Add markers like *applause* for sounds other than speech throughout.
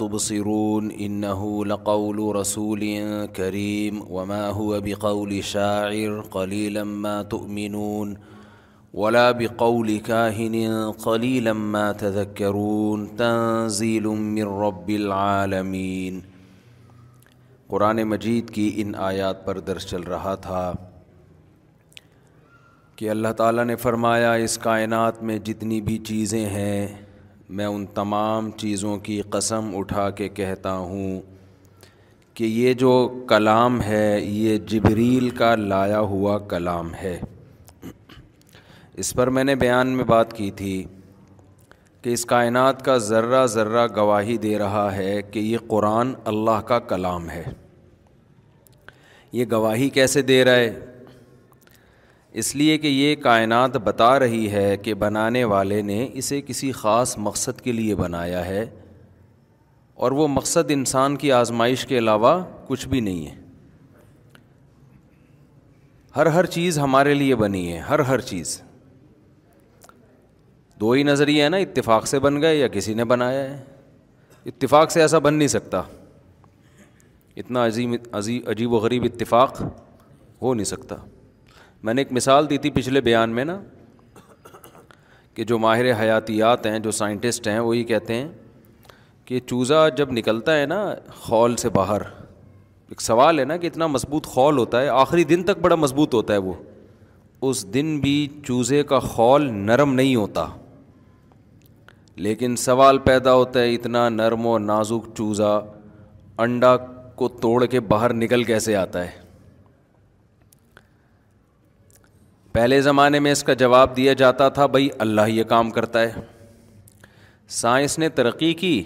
تبصرون انه لقول رسول كريم وما هو بقول شاعر قليلا ما تؤمنون ولا بقول كاهن قليلا ما تذكرون تنزيل من رب العالمين قرآن مجید کی ان آیات پر درس چل رہا تھا کہ اللہ تعالیٰ نے فرمایا اس کائنات میں جتنی بھی چیزیں ہیں میں ان تمام چیزوں کی قسم اٹھا کے کہتا ہوں کہ یہ جو کلام ہے یہ جبریل کا لایا ہوا کلام ہے اس پر میں نے بیان میں بات کی تھی کہ اس کائنات کا ذرہ ذرہ گواہی دے رہا ہے کہ یہ قرآن اللہ کا کلام ہے یہ گواہی کیسے دے رہا ہے اس لیے کہ یہ کائنات بتا رہی ہے کہ بنانے والے نے اسے کسی خاص مقصد کے لیے بنایا ہے اور وہ مقصد انسان کی آزمائش کے علاوہ کچھ بھی نہیں ہے ہر ہر چیز ہمارے لیے بنی ہے ہر ہر چیز دو ہی نظریہ نا اتفاق سے بن گئے یا کسی نے بنایا ہے اتفاق سے ایسا بن نہیں سکتا اتنا عظیم عجیب و غریب اتفاق ہو نہیں سکتا میں نے ایک مثال دی تھی پچھلے بیان میں نا کہ جو ماہر حیاتیات ہیں جو سائنٹسٹ ہیں وہی کہتے ہیں کہ چوزہ جب نکلتا ہے نا خول سے باہر ایک سوال ہے نا کہ اتنا مضبوط خول ہوتا ہے آخری دن تک بڑا مضبوط ہوتا ہے وہ اس دن بھی چوزے کا خول نرم نہیں ہوتا لیکن سوال پیدا ہوتا ہے اتنا نرم و نازک چوزہ انڈا کو توڑ کے باہر نکل کیسے آتا ہے پہلے زمانے میں اس کا جواب دیا جاتا تھا بھائی اللہ یہ کام کرتا ہے سائنس نے ترقی کی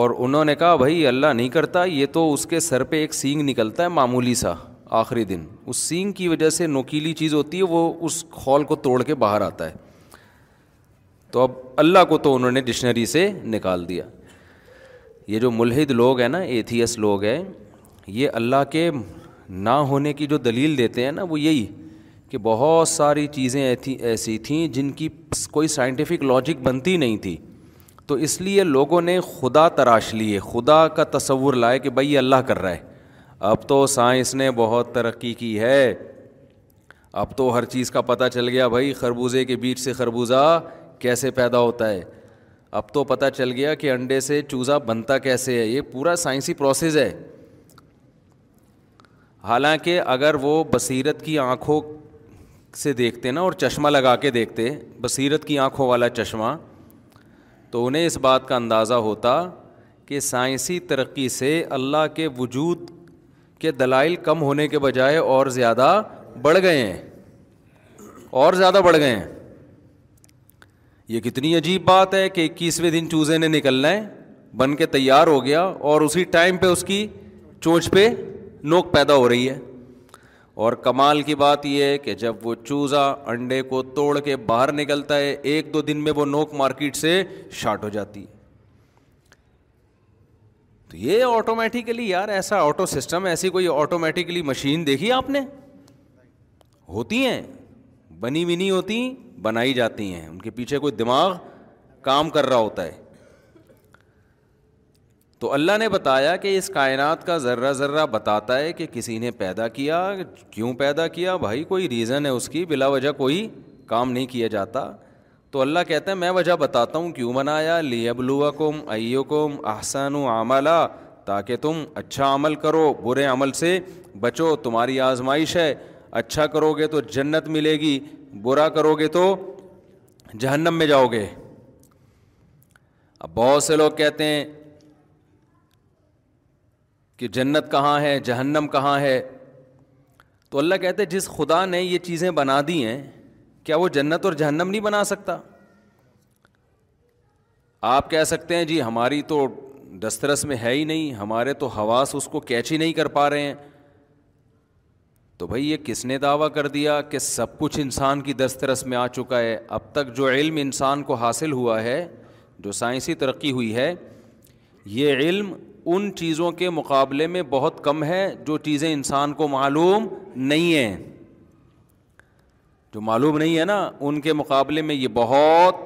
اور انہوں نے کہا بھائی اللہ نہیں کرتا یہ تو اس کے سر پہ ایک سینگ نکلتا ہے معمولی سا آخری دن اس سینگ کی وجہ سے نوکیلی چیز ہوتی ہے وہ اس خول کو توڑ کے باہر آتا ہے تو اب اللہ کو تو انہوں نے ڈکشنری سے نکال دیا یہ جو ملحد لوگ ہیں نا ایتھیس لوگ ہیں یہ اللہ کے نہ ہونے کی جو دلیل دیتے ہیں نا وہ یہی کہ بہت ساری چیزیں ایسی تھیں جن کی کوئی سائنٹیفک لاجک بنتی نہیں تھی تو اس لیے لوگوں نے خدا تراش لیے خدا کا تصور لائے کہ بھائی اللہ کر رہا ہے اب تو سائنس نے بہت ترقی کی ہے اب تو ہر چیز کا پتہ چل گیا بھائی خربوزے کے بیچ سے خربوزہ کیسے پیدا ہوتا ہے اب تو پتہ چل گیا کہ انڈے سے چوزہ بنتا کیسے ہے یہ پورا سائنسی پروسیس ہے حالانکہ اگر وہ بصیرت کی آنکھوں سے دیکھتے نا اور چشمہ لگا کے دیکھتے بصیرت کی آنکھوں والا چشمہ تو انہیں اس بات کا اندازہ ہوتا کہ سائنسی ترقی سے اللہ کے وجود کے دلائل کم ہونے کے بجائے اور زیادہ بڑھ گئے ہیں اور زیادہ بڑھ گئے ہیں یہ کتنی عجیب بات ہے کہ اکیسویں دن چوزے نے نکلنا ہے بن کے تیار ہو گیا اور اسی ٹائم پہ اس کی چونچ پہ نوک پیدا ہو رہی ہے اور کمال کی بات یہ ہے کہ جب وہ چوزا انڈے کو توڑ کے باہر نکلتا ہے ایک دو دن میں وہ نوک مارکیٹ سے شارٹ ہو جاتی تو یہ آٹومیٹیکلی یار ایسا آٹو سسٹم ایسی کوئی آٹومیٹیکلی مشین دیکھی آپ نے ہوتی ہیں بنی بھی نہیں ہوتی بنائی جاتی ہیں ان کے پیچھے کوئی دماغ کام کر رہا ہوتا ہے تو اللہ نے بتایا کہ اس کائنات کا ذرہ ذرہ بتاتا ہے کہ کسی نے پیدا کیا کیوں پیدا کیا بھائی کوئی ریزن ہے اس کی بلا وجہ کوئی کام نہیں کیا جاتا تو اللہ کہتا ہے میں وجہ بتاتا ہوں کیوں بنایا لی ابلو کم ائ کم احسن و عملہ تاکہ تم اچھا عمل کرو برے عمل سے بچو تمہاری آزمائش ہے اچھا کرو گے تو جنت ملے گی برا کرو گے تو جہنم میں جاؤ گے اب بہت سے لوگ کہتے ہیں کہ جنت کہاں ہے جہنم کہاں ہے تو اللہ کہتے ہیں جس خدا نے یہ چیزیں بنا دی ہیں کیا وہ جنت اور جہنم نہیں بنا سکتا آپ کہہ سکتے ہیں جی ہماری تو دسترس میں ہے ہی نہیں ہمارے تو حواس اس کو کیچ ہی نہیں کر پا رہے ہیں تو بھائی یہ کس نے دعویٰ کر دیا کہ سب کچھ انسان کی دسترس میں آ چکا ہے اب تک جو علم انسان کو حاصل ہوا ہے جو سائنسی ترقی ہوئی ہے یہ علم ان چیزوں کے مقابلے میں بہت کم ہے جو چیزیں انسان کو معلوم نہیں ہیں جو معلوم نہیں ہے نا ان کے مقابلے میں یہ بہت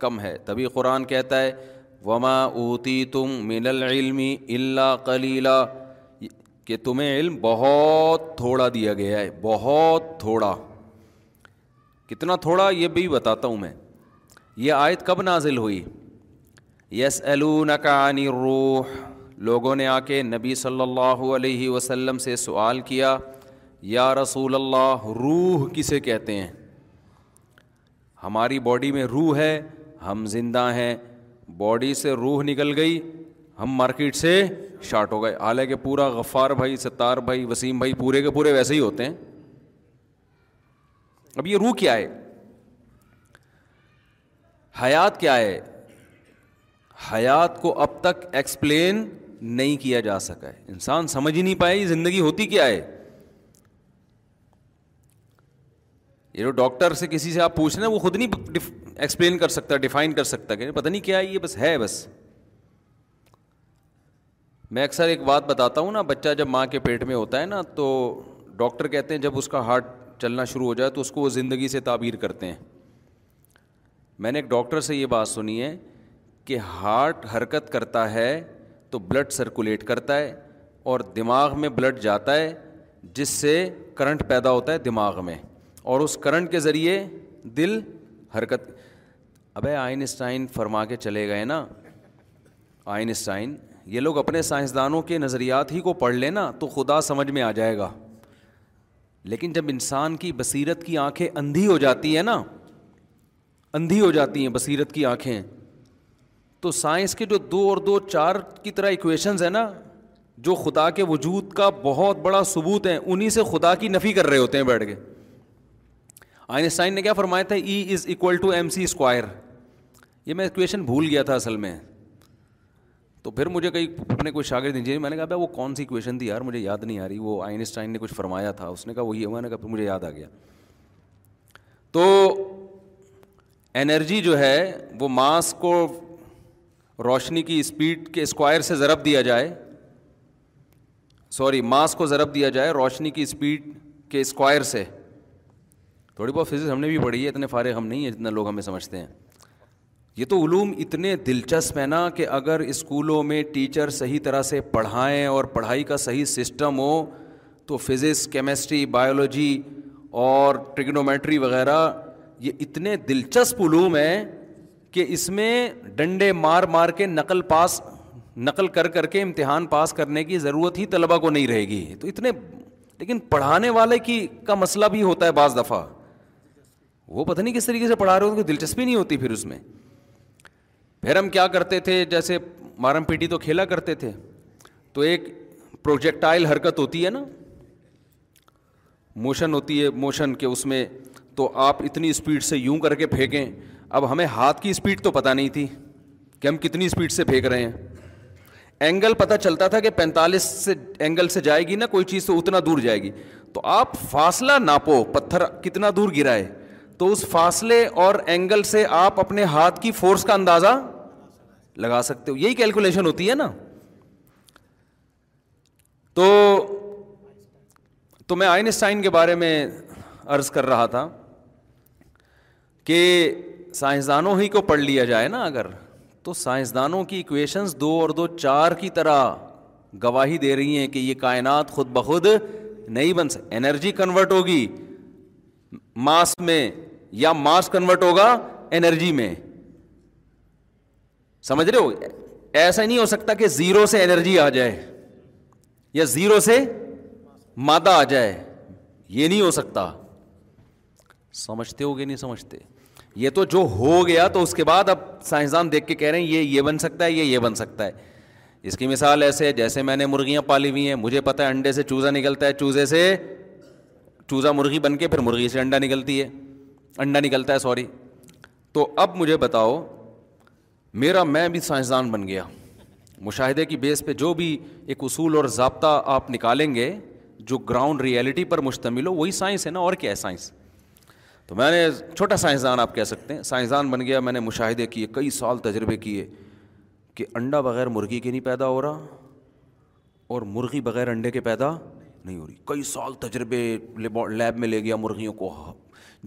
کم ہے تبھی قرآن کہتا ہے وما اوتی تم مین اللہ کلیلہ کہ تمہیں علم بہت تھوڑا دیا گیا ہے بہت تھوڑا کتنا تھوڑا یہ بھی بتاتا ہوں میں یہ آیت کب نازل ہوئی یس الکانی روح لوگوں نے آ کے نبی صلی اللہ علیہ وسلم سے سوال کیا یا رسول اللہ روح کسے کہتے ہیں ہماری باڈی میں روح ہے ہم زندہ ہیں باڈی سے روح نکل گئی ہم مارکیٹ سے شارٹ ہو گئے حالانکہ پورا غفار بھائی ستار بھائی وسیم بھائی پورے کے پورے ویسے ہی ہوتے ہیں اب یہ روح کیا ہے حیات کیا ہے حیات کو اب تک ایکسپلین نہیں کیا جا سکا ہے انسان سمجھ ہی نہیں پائے زندگی ہوتی کیا ہے یہ جو ڈاکٹر سے کسی سے آپ پوچھ رہے ہیں وہ خود نہیں ایکسپلین کر سکتا ڈیفائن کر سکتا کہ پتہ نہیں کیا ہے یہ بس ہے بس میں اکثر ایک بات بتاتا ہوں نا بچہ جب ماں کے پیٹ میں ہوتا ہے نا تو ڈاکٹر کہتے ہیں جب اس کا ہارٹ چلنا شروع ہو جائے تو اس کو وہ زندگی سے تعبیر کرتے ہیں میں نے ایک ڈاکٹر سے یہ بات سنی ہے کہ ہارٹ حرکت کرتا ہے تو بلڈ سرکولیٹ کرتا ہے اور دماغ میں بلڈ جاتا ہے جس سے کرنٹ پیدا ہوتا ہے دماغ میں اور اس کرنٹ کے ذریعے دل حرکت ابے آئنسٹائن فرما کے چلے گئے نا آئنسٹائن یہ لوگ اپنے سائنسدانوں کے نظریات ہی کو پڑھ لیں نا تو خدا سمجھ میں آ جائے گا لیکن جب انسان کی بصیرت کی آنکھیں اندھی ہو جاتی ہیں نا اندھی ہو جاتی ہیں بصیرت کی آنکھیں تو سائنس کے جو دو اور دو چار کی طرح ایکویشنز ہیں نا جو خدا کے وجود کا بہت بڑا ثبوت ہیں انہیں سے خدا کی نفی کر رہے ہوتے ہیں بیٹھ کے آئنسٹائن نے کیا فرمایا تھا E is equal to M C square یہ میں ایکویشن بھول گیا تھا اصل میں تو پھر مجھے کئی اپنے کوئی شاگرد انجینئر میں نے کہا وہ کون سی ایکویشن تھی یار مجھے یاد نہیں آ رہی وہ آئنسٹائن نے کچھ فرمایا تھا اس نے کہا وہی ہے میں نے کہا مجھے یاد آ گیا تو انرجی جو ہے وہ ماس کو روشنی کی اسپیڈ کے اسکوائر سے ضرب دیا جائے سوری ماس کو ضرب دیا جائے روشنی کی اسپیڈ کے اسکوائر سے تھوڑی بہت فزکس ہم نے بھی پڑھی ہے اتنے فارغ ہم نہیں ہیں جتنا لوگ ہمیں سمجھتے ہیں یہ تو علوم اتنے دلچسپ ہیں نا کہ اگر اسکولوں میں ٹیچر صحیح طرح سے پڑھائیں اور پڑھائی کا صحیح سسٹم ہو تو فزکس کیمسٹری بایولوجی اور ٹرگنومیٹری وغیرہ یہ اتنے دلچسپ علوم ہیں کہ اس میں ڈنڈے مار مار کے نقل پاس نقل کر کر کے امتحان پاس کرنے کی ضرورت ہی طلبہ کو نہیں رہے گی تو اتنے لیکن پڑھانے والے کی کا مسئلہ بھی ہوتا ہے بعض دفعہ وہ پتہ نہیں کس طریقے سے پڑھا رہے ان کو دلچسپی نہیں ہوتی پھر اس میں پھر ہم کیا کرتے تھے جیسے مارم پیٹی تو کھیلا کرتے تھے تو ایک پروجیکٹائل حرکت ہوتی ہے نا موشن ہوتی ہے موشن کے اس میں تو آپ اتنی اسپیڈ سے یوں کر کے پھینکیں اب ہمیں ہاتھ کی اسپیڈ تو پتہ نہیں تھی کہ ہم کتنی اسپیڈ سے پھینک رہے ہیں اینگل پتہ چلتا تھا کہ پینتالیس سے اینگل سے جائے گی نا کوئی چیز تو اتنا دور جائے گی تو آپ فاصلہ ناپو پتھر کتنا دور گرائے تو اس فاصلے اور اینگل سے آپ اپنے ہاتھ کی فورس کا اندازہ لگا سکتے ہو یہی کیلکولیشن ہوتی ہے نا تو تو میں آئنسٹائن کے بارے میں عرض کر رہا تھا کہ سائنسدانوں ہی کو پڑھ لیا جائے نا اگر تو سائنسدانوں کی اکویشنز دو اور دو چار کی طرح گواہی دے رہی ہیں کہ یہ کائنات خود بخود نہیں بن سک انرجی کنورٹ ہوگی ماس میں یا ماس کنورٹ ہوگا انرجی میں سمجھ رہے ہو ایسا نہیں ہو سکتا کہ زیرو سے انرجی آ جائے یا زیرو سے مادہ آ جائے یہ نہیں ہو سکتا سمجھتے ہو گے نہیں سمجھتے یہ تو جو ہو گیا تو اس کے بعد اب سائنسدان دیکھ کے کہہ رہے ہیں یہ یہ بن سکتا ہے یہ یہ بن سکتا ہے اس کی مثال ایسے جیسے میں نے مرغیاں پالی ہوئی ہیں مجھے پتا ہے انڈے سے چوزا نکلتا ہے چوزے سے چوزا مرغی بن کے پھر مرغی سے انڈا نکلتی ہے انڈا نکلتا ہے سوری تو اب مجھے بتاؤ میرا میں بھی سائنسدان بن گیا مشاہدے کی بیس پہ جو بھی ایک اصول اور ضابطہ آپ نکالیں گے جو گراؤنڈ ریئلٹی پر مشتمل ہو وہی سائنس ہے نا اور کیا ہے سائنس تو میں نے چھوٹا سائنسدان آپ کہہ سکتے ہیں سائنسدان بن گیا میں نے مشاہدے کیے کئی سال تجربے کیے کہ انڈا بغیر مرغی کے نہیں پیدا ہو رہا اور مرغی بغیر انڈے کے پیدا نہیں ہو رہی کئی سال تجربے لیب میں لے گیا مرغیوں کو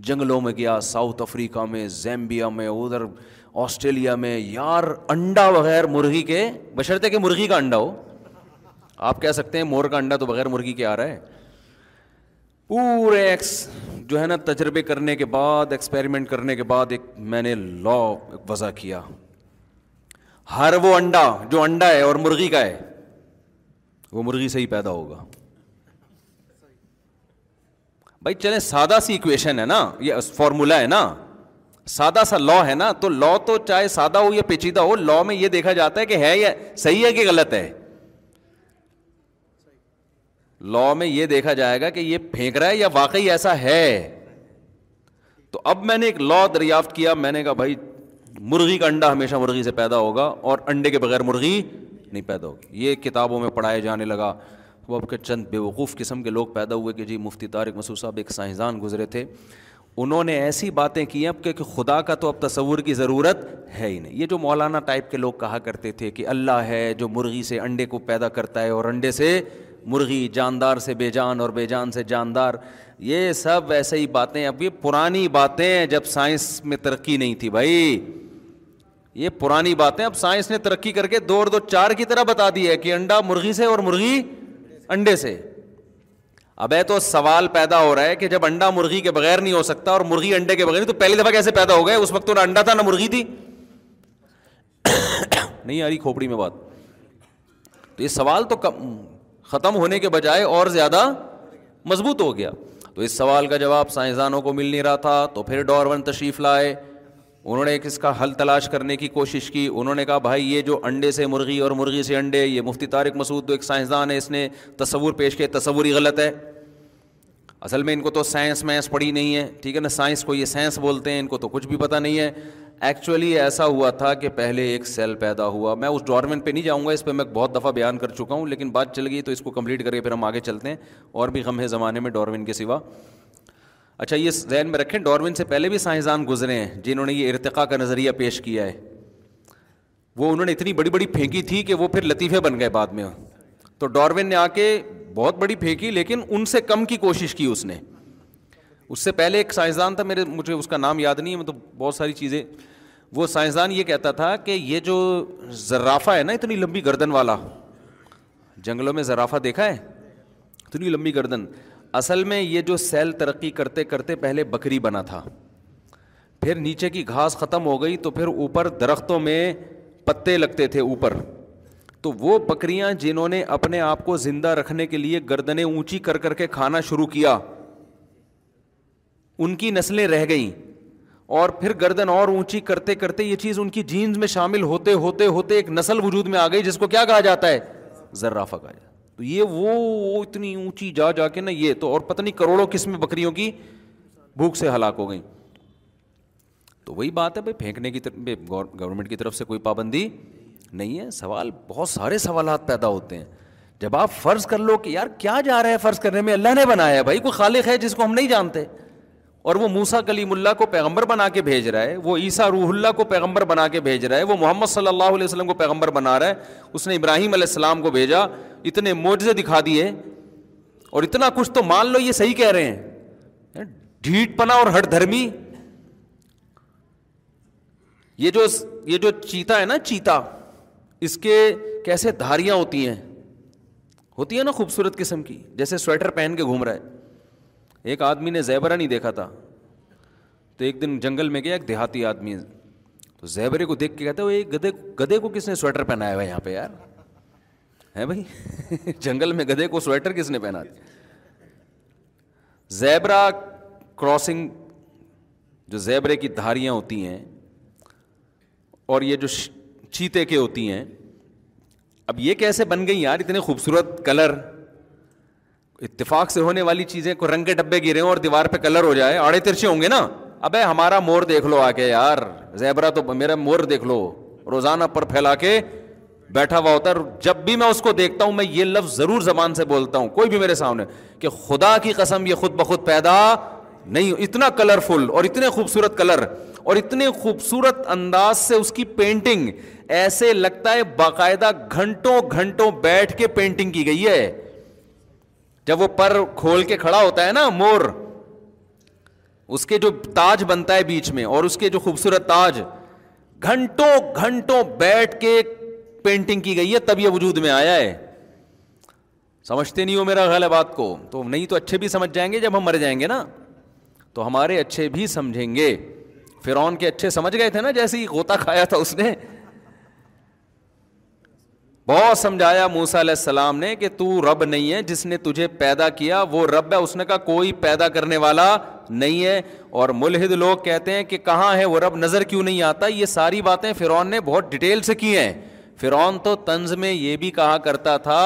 جنگلوں میں گیا ساؤتھ افریقہ میں زیمبیا میں ادھر آسٹریلیا میں یار انڈا بغیر مرغی کے بشرطے کہ مرغی کا انڈا ہو آپ کہہ سکتے ہیں مور کا انڈا تو بغیر مرغی کے آ رہا ہے پورے ایکس جو ہے نا تجربے کرنے کے بعد ایکسپیریمنٹ کرنے کے بعد ایک میں نے لا وضع کیا ہر وہ انڈا جو انڈا ہے اور مرغی کا ہے وہ مرغی سے ہی پیدا ہوگا بھائی چلے سادہ سی اکویشن ہے نا یہ فارمولا ہے نا سادہ سا لا ہے نا تو لا تو چاہے سادہ ہو یا پیچیدہ ہو لا میں یہ دیکھا جاتا ہے کہ ہے یا صحیح ہے کہ غلط ہے لا میں یہ دیکھا جائے گا کہ یہ پھینک رہا ہے یا واقعی ایسا ہے تو اب میں نے ایک لا دریافت کیا میں نے کہا بھائی مرغی کا انڈا ہمیشہ مرغی سے پیدا ہوگا اور انڈے کے بغیر مرغی نہیں پیدا ہوگی یہ کتابوں میں پڑھائے جانے لگا وہ اب کے چند بیوقوف قسم کے لوگ پیدا ہوئے کہ جی مفتی طارق مسعود صاحب ایک سائنسدان گزرے تھے انہوں نے ایسی باتیں کی اب کہ خدا کا تو اب تصور کی ضرورت ہے ہی نہیں یہ جو مولانا ٹائپ کے لوگ کہا کرتے تھے کہ اللہ ہے جو مرغی سے انڈے کو پیدا کرتا ہے اور انڈے سے مرغی جاندار سے بے جان اور بے جان سے جاندار یہ سب ایسے ہی باتیں اب یہ پرانی باتیں جب سائنس میں ترقی نہیں تھی بھائی یہ پرانی باتیں اب سائنس نے ترقی کر کے دو اور دو چار کی طرح بتا دی ہے کہ انڈا مرغی سے اور مرغی انڈے سے اب ہے تو سوال پیدا ہو رہا ہے کہ جب انڈا مرغی کے بغیر نہیں ہو سکتا اور مرغی انڈے کے بغیر نہیں تو پہلی دفعہ کیسے پیدا ہو گئے اس وقت تو نہ انڈا تھا نہ مرغی تھی *coughs* نہیں آ رہی کھوپڑی میں بات تو یہ سوال تو کم ختم ہونے کے بجائے اور زیادہ مضبوط ہو گیا تو اس سوال کا جواب سائنسدانوں کو مل نہیں رہا تھا تو پھر ڈور ون تشریف لائے انہوں نے اس کا حل تلاش کرنے کی کوشش کی انہوں نے کہا بھائی یہ جو انڈے سے مرغی اور مرغی سے انڈے یہ مفتی طارق مسعود تو ایک سائنسدان ہے اس نے تصور پیش کیا تصور ہی غلط ہے اصل میں ان کو تو سائنس مینس پڑھی نہیں ہے ٹھیک ہے نا سائنس کو یہ سائنس بولتے ہیں ان کو تو کچھ بھی پتہ نہیں ہے ایکچولی ایسا ہوا تھا کہ پہلے ایک سیل پیدا ہوا میں اس ڈارون پہ نہیں جاؤں گا اس پہ میں بہت دفعہ بیان کر چکا ہوں لیکن بات چل گئی تو اس کو کمپلیٹ کر کے پھر ہم آگے چلتے ہیں اور بھی غم ہے زمانے میں ڈارون کے سوا اچھا یہ ذہن میں رکھیں ڈاروین سے پہلے بھی سائنسدان گزرے ہیں جنہوں نے یہ ارتقاء کا نظریہ پیش کیا ہے وہ انہوں نے اتنی بڑی بڑی پھینکی تھی کہ وہ پھر لطیفے بن گئے بعد میں تو ڈاروین نے آ کے بہت بڑی پھینکی لیکن ان سے کم کی کوشش کی اس نے اس سے پہلے ایک سائنسدان تھا میرے مجھے اس کا نام یاد نہیں ہے میں مطلب تو بہت ساری چیزیں وہ سائنسدان یہ کہتا تھا کہ یہ جو زرافہ ہے نا اتنی لمبی گردن والا جنگلوں میں زرافہ دیکھا ہے اتنی لمبی گردن اصل میں یہ جو سیل ترقی کرتے کرتے پہلے بکری بنا تھا پھر نیچے کی گھاس ختم ہو گئی تو پھر اوپر درختوں میں پتے لگتے تھے اوپر تو وہ بکریاں جنہوں نے اپنے آپ کو زندہ رکھنے کے لیے گردنیں اونچی کر کر کے کھانا شروع کیا ان کی نسلیں رہ گئیں اور پھر گردن اور اونچی کرتے کرتے یہ چیز ان کی جینز میں شامل ہوتے ہوتے ہوتے ایک نسل وجود میں آ گئی جس کو کیا کہا جاتا ہے ذرافہ کہا جاتا تو یہ وہ اتنی اونچی جا جا کے نا یہ تو اور پتہ نہیں کروڑوں قسم بکریوں کی بھوک سے ہلاک ہو گئیں تو وہی بات ہے بھائی پھینکنے کی طرف گورنمنٹ کی طرف سے کوئی پابندی نہیں ہے سوال بہت سارے سوالات پیدا ہوتے ہیں جب آپ فرض کر لو کہ یار کیا جا رہا ہے فرض کرنے میں اللہ نے بنایا ہے بھائی کوئی خالق ہے جس کو ہم نہیں جانتے اور وہ موسا کلیم اللہ کو پیغمبر بنا کے بھیج رہا ہے وہ عیسیٰ روح اللہ کو پیغمبر بنا کے بھیج رہا ہے وہ محمد صلی اللہ علیہ وسلم کو پیغمبر بنا رہا ہے اس نے ابراہیم علیہ السلام کو بھیجا اتنے موجے دکھا دیے اور اتنا کچھ تو مان لو یہ صحیح کہہ رہے ہیں ڈھیٹ پنا اور ہٹ دھرمی یہ جو یہ جو چیتا ہے نا چیتا اس کے کیسے دھاریاں ہوتی ہیں ہوتی ہیں نا خوبصورت قسم کی جیسے سویٹر پہن کے گھوم رہا ہے ایک آدمی نے زیبرا نہیں دیکھا تھا تو ایک دن جنگل میں گیا ایک دیہاتی آدمی تو زیبرے کو دیکھ کے ہے وہ ایک گدے گدے کو کس نے سویٹر پہنایا ہوا یہاں پہ یار ہے بھائی *laughs* جنگل میں گدھے کو سویٹر کس نے پہنا دیا زیبرا کراسنگ جو زیبرے کی دھاریاں ہوتی ہیں اور یہ جو چیتے کے ہوتی ہیں اب یہ کیسے بن گئی یار اتنے خوبصورت کلر اتفاق سے ہونے والی چیزیں کو رنگ کے ڈبے گرے ہوں اور دیوار پہ کلر ہو جائے آڑے ترچے ہوں گے نا ابے ہمارا مور دیکھ لو آ کے یار زیبرا تو میرا مور دیکھ لو روزانہ پر پھیلا کے بیٹھا ہوا ہوتا ہے جب بھی میں اس کو دیکھتا ہوں میں یہ لفظ ضرور زبان سے بولتا ہوں کوئی بھی میرے سامنے کہ خدا کی قسم یہ خود بخود پیدا نہیں اتنا کلرفل اور اتنے خوبصورت کلر اور اتنے خوبصورت انداز سے اس کی پینٹنگ ایسے لگتا ہے باقاعدہ گھنٹوں گھنٹوں بیٹھ کے پینٹنگ کی گئی ہے جب وہ پر کھول کے کھڑا ہوتا ہے نا مور اس کے جو تاج بنتا ہے بیچ میں اور اس کے جو خوبصورت تاج گھنٹوں گھنٹوں بیٹھ کے پینٹنگ کی گئی ہے تب یہ وجود میں آیا ہے سمجھتے نہیں ہو میرا غلط بات کو تو نہیں تو اچھے بھی سمجھ جائیں گے جب ہم مر جائیں گے نا تو ہمارے اچھے بھی سمجھیں گے فرعون کے اچھے سمجھ گئے تھے نا جیسے ہی غوطہ کھایا تھا اس نے بہت سمجھایا موسا علیہ السلام نے کہ تو رب نہیں ہے جس نے تجھے پیدا کیا وہ رب ہے اس نے کہا کوئی پیدا کرنے والا نہیں ہے اور ملحد لوگ کہتے ہیں کہ کہاں ہے وہ رب نظر کیوں نہیں آتا یہ ساری باتیں فرعون نے بہت ڈیٹیل سے کی ہیں فرعون تو طنز میں یہ بھی کہا کرتا تھا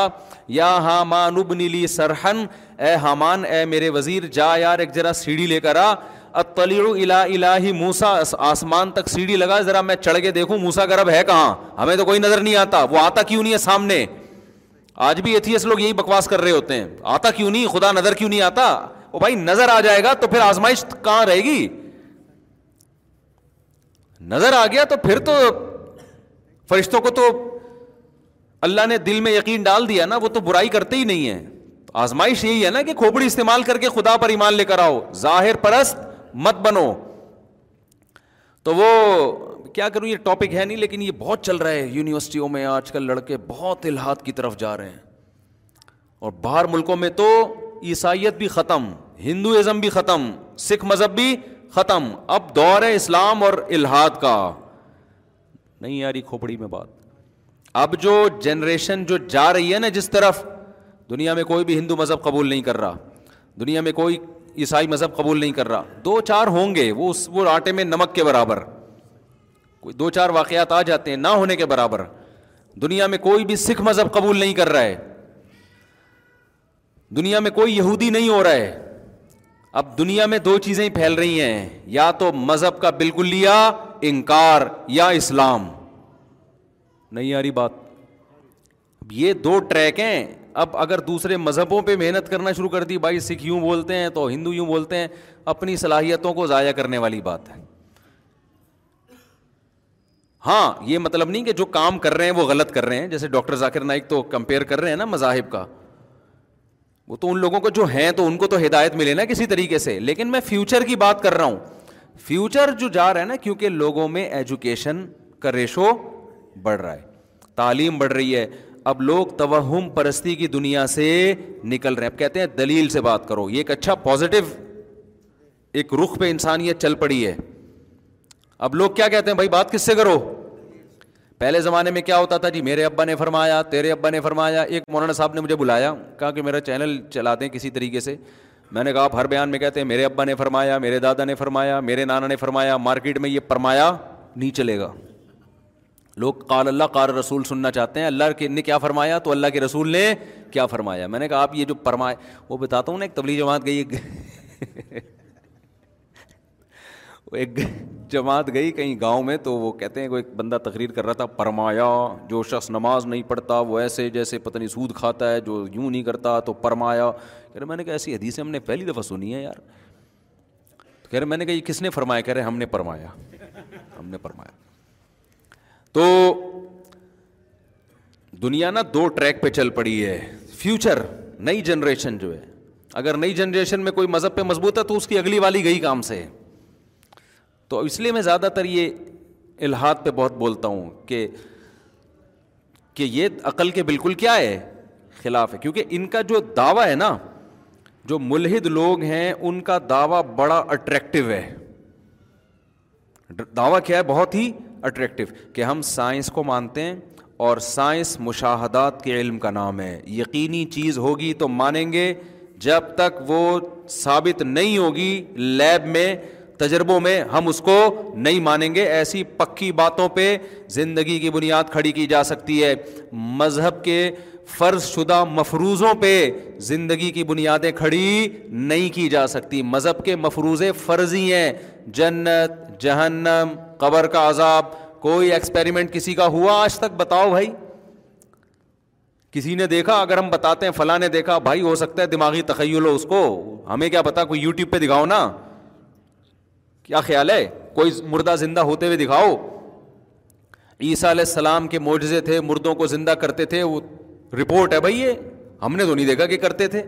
یا ہامان ماں لی سرحن اے ہمان اے میرے وزیر جا یار ایک ذرا سیڑھی لے کر آ اطلع الى الہ موسا آسمان تک سیڑھی لگا ذرا میں چڑھ کے دیکھوں موسا گرب ہے کہاں ہمیں تو کوئی نظر نہیں آتا وہ آتا کیوں نہیں ہے سامنے آج بھی ایتھیس لوگ یہی بکواس کر رہے ہوتے ہیں آتا کیوں نہیں خدا نظر کیوں نہیں آتا وہ بھائی نظر آ جائے گا تو پھر آزمائش کہاں رہے گی نظر آ گیا تو پھر تو فرشتوں کو تو اللہ نے دل میں یقین ڈال دیا نا وہ تو برائی کرتے ہی نہیں ہے آزمائش یہی ہے نا کہ کھوپڑی استعمال کر کے خدا پر ایمان لے کر آؤ ظاہر پرست مت بنو تو وہ کیا کروں یہ ٹاپک ہے نہیں لیکن یہ بہت چل رہا ہے یونیورسٹیوں میں آج کل لڑکے بہت الحاد کی طرف جا رہے ہیں اور باہر ملکوں میں تو عیسائیت بھی ختم ہندوازم بھی ختم سکھ مذہب بھی ختم اب دور ہے اسلام اور الحاد کا نہیں یاری کھوپڑی میں بات اب جو جنریشن جو جا رہی ہے نا جس طرف دنیا میں کوئی بھی ہندو مذہب قبول نہیں کر رہا دنیا میں کوئی عیسائی مذہب قبول نہیں کر رہا دو چار ہوں گے وہ اس وہ آٹے میں نمک کے برابر کوئی دو چار واقعات آ جاتے ہیں نہ ہونے کے برابر دنیا میں کوئی بھی سکھ مذہب قبول نہیں کر رہا ہے دنیا میں کوئی یہودی نہیں ہو رہا ہے اب دنیا میں دو چیزیں پھیل رہی ہیں یا تو مذہب کا بالکل لیا انکار یا اسلام نہیں آ رہی بات یہ دو ٹریک ہیں اب اگر دوسرے مذہبوں پہ محنت کرنا شروع کر دی بھائی سکھ یوں بولتے ہیں تو ہندو یوں بولتے ہیں اپنی صلاحیتوں کو ضائع کرنے والی بات ہے ہاں یہ مطلب نہیں کہ جو کام کر رہے ہیں وہ غلط کر رہے ہیں جیسے ڈاکٹر ذاکر نائک تو کمپیئر کر رہے ہیں نا مذاہب کا وہ تو ان لوگوں کو جو ہیں تو ان کو تو ہدایت ملے نا کسی طریقے سے لیکن میں فیوچر کی بات کر رہا ہوں فیوچر جو جا رہا ہے نا کیونکہ لوگوں میں ایجوکیشن کا ریشو بڑھ رہا ہے تعلیم بڑھ رہی ہے اب لوگ توہم پرستی کی دنیا سے نکل رہے ہیں اب کہتے ہیں دلیل سے بات کرو یہ ایک اچھا پازیٹو ایک رخ پہ انسانیت چل پڑی ہے اب لوگ کیا کہتے ہیں بھائی بات کس سے کرو پہلے زمانے میں کیا ہوتا تھا جی میرے ابا نے فرمایا تیرے ابا نے فرمایا ایک مولانا صاحب نے مجھے بلایا کہا کہ میرا چینل چلاتے ہیں کسی طریقے سے میں نے کہا آپ ہر بیان میں کہتے ہیں میرے ابا نے فرمایا میرے دادا نے فرمایا میرے نانا نے فرمایا مارکیٹ میں یہ فرمایا نہیں چلے گا لوگ قال اللہ قال رسول سننا چاہتے ہیں اللہ کے نے کیا فرمایا تو اللہ کے رسول نے کیا فرمایا میں نے کہا آپ یہ جو فرمایا وہ بتاتا ہوں نا ایک تبلیغ جماعت گئی *laughs* ایک جماعت گئی کہیں گاؤں میں تو وہ کہتے ہیں کوئی ایک بندہ تقریر کر رہا تھا پرمایا جو شخص نماز نہیں پڑھتا وہ ایسے جیسے پتہ نہیں سود کھاتا ہے جو یوں نہیں کرتا تو پرمایا کہہ رہے میں نے کہا ایسی حدیثیں ہم نے پہلی دفعہ سنی ہے یار کہہ رہے میں نے کہا یہ کس نے فرمایا کہہ رہے ہم نے فرمایا ہم نے فرمایا تو دنیا نا دو ٹریک پہ چل پڑی ہے فیوچر نئی جنریشن جو ہے اگر نئی جنریشن میں کوئی مذہب پہ مضبوط ہے تو اس کی اگلی والی گئی کام سے تو اس لیے میں زیادہ تر یہ الحاط پہ بہت بولتا ہوں کہ یہ عقل کے بالکل کیا ہے خلاف ہے کیونکہ ان کا جو دعویٰ ہے نا جو ملحد لوگ ہیں ان کا دعویٰ بڑا اٹریکٹو ہے دعویٰ کیا ہے بہت ہی اٹریکٹیو کہ ہم سائنس کو مانتے ہیں اور سائنس مشاہدات کے علم کا نام ہے یقینی چیز ہوگی تو مانیں گے جب تک وہ ثابت نہیں ہوگی لیب میں تجربوں میں ہم اس کو نہیں مانیں گے ایسی پکی باتوں پہ زندگی کی بنیاد کھڑی کی جا سکتی ہے مذہب کے فرض شدہ مفروضوں پہ زندگی کی بنیادیں کھڑی نہیں کی جا سکتی مذہب کے مفروضے فرضی ہیں جنت جہنم قبر کا عذاب کوئی ایکسپیریمنٹ کسی کا ہوا آج تک بتاؤ بھائی کسی نے دیکھا اگر ہم بتاتے ہیں فلاں نے دیکھا بھائی ہو سکتا ہے دماغی تخیل ہو اس کو ہمیں کیا پتا کوئی یوٹیوب پہ دکھاؤ نا کیا خیال ہے کوئی مردہ زندہ ہوتے ہوئے دکھاؤ عیسیٰ علیہ السلام کے موجزے تھے مردوں کو زندہ کرتے تھے وہ رپورٹ ہے بھائی یہ ہم نے تو نہیں دیکھا کہ کرتے تھے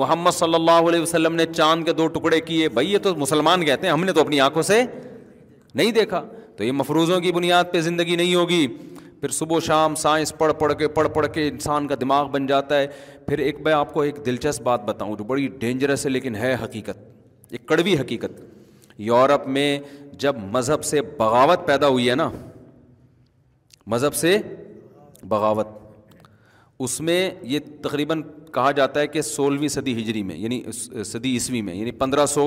محمد صلی اللہ علیہ وسلم نے چاند کے دو ٹکڑے کیے بھائی یہ تو مسلمان کہتے ہیں ہم نے تو اپنی آنکھوں سے نہیں دیکھا تو یہ مفروضوں کی بنیاد پہ زندگی نہیں ہوگی پھر صبح و شام سائنس پڑھ پڑھ کے پڑھ پڑھ کے انسان کا دماغ بن جاتا ہے پھر ایک میں آپ کو ایک دلچسپ بات بتاؤں جو بڑی ڈینجرس ہے لیکن ہے حقیقت ایک کڑوی حقیقت یورپ میں جب مذہب سے بغاوت پیدا ہوئی ہے نا مذہب سے بغاوت اس میں یہ تقریباً کہا جاتا ہے کہ سولہویں صدی ہجری میں یعنی صدی عیسوی میں یعنی پندرہ سو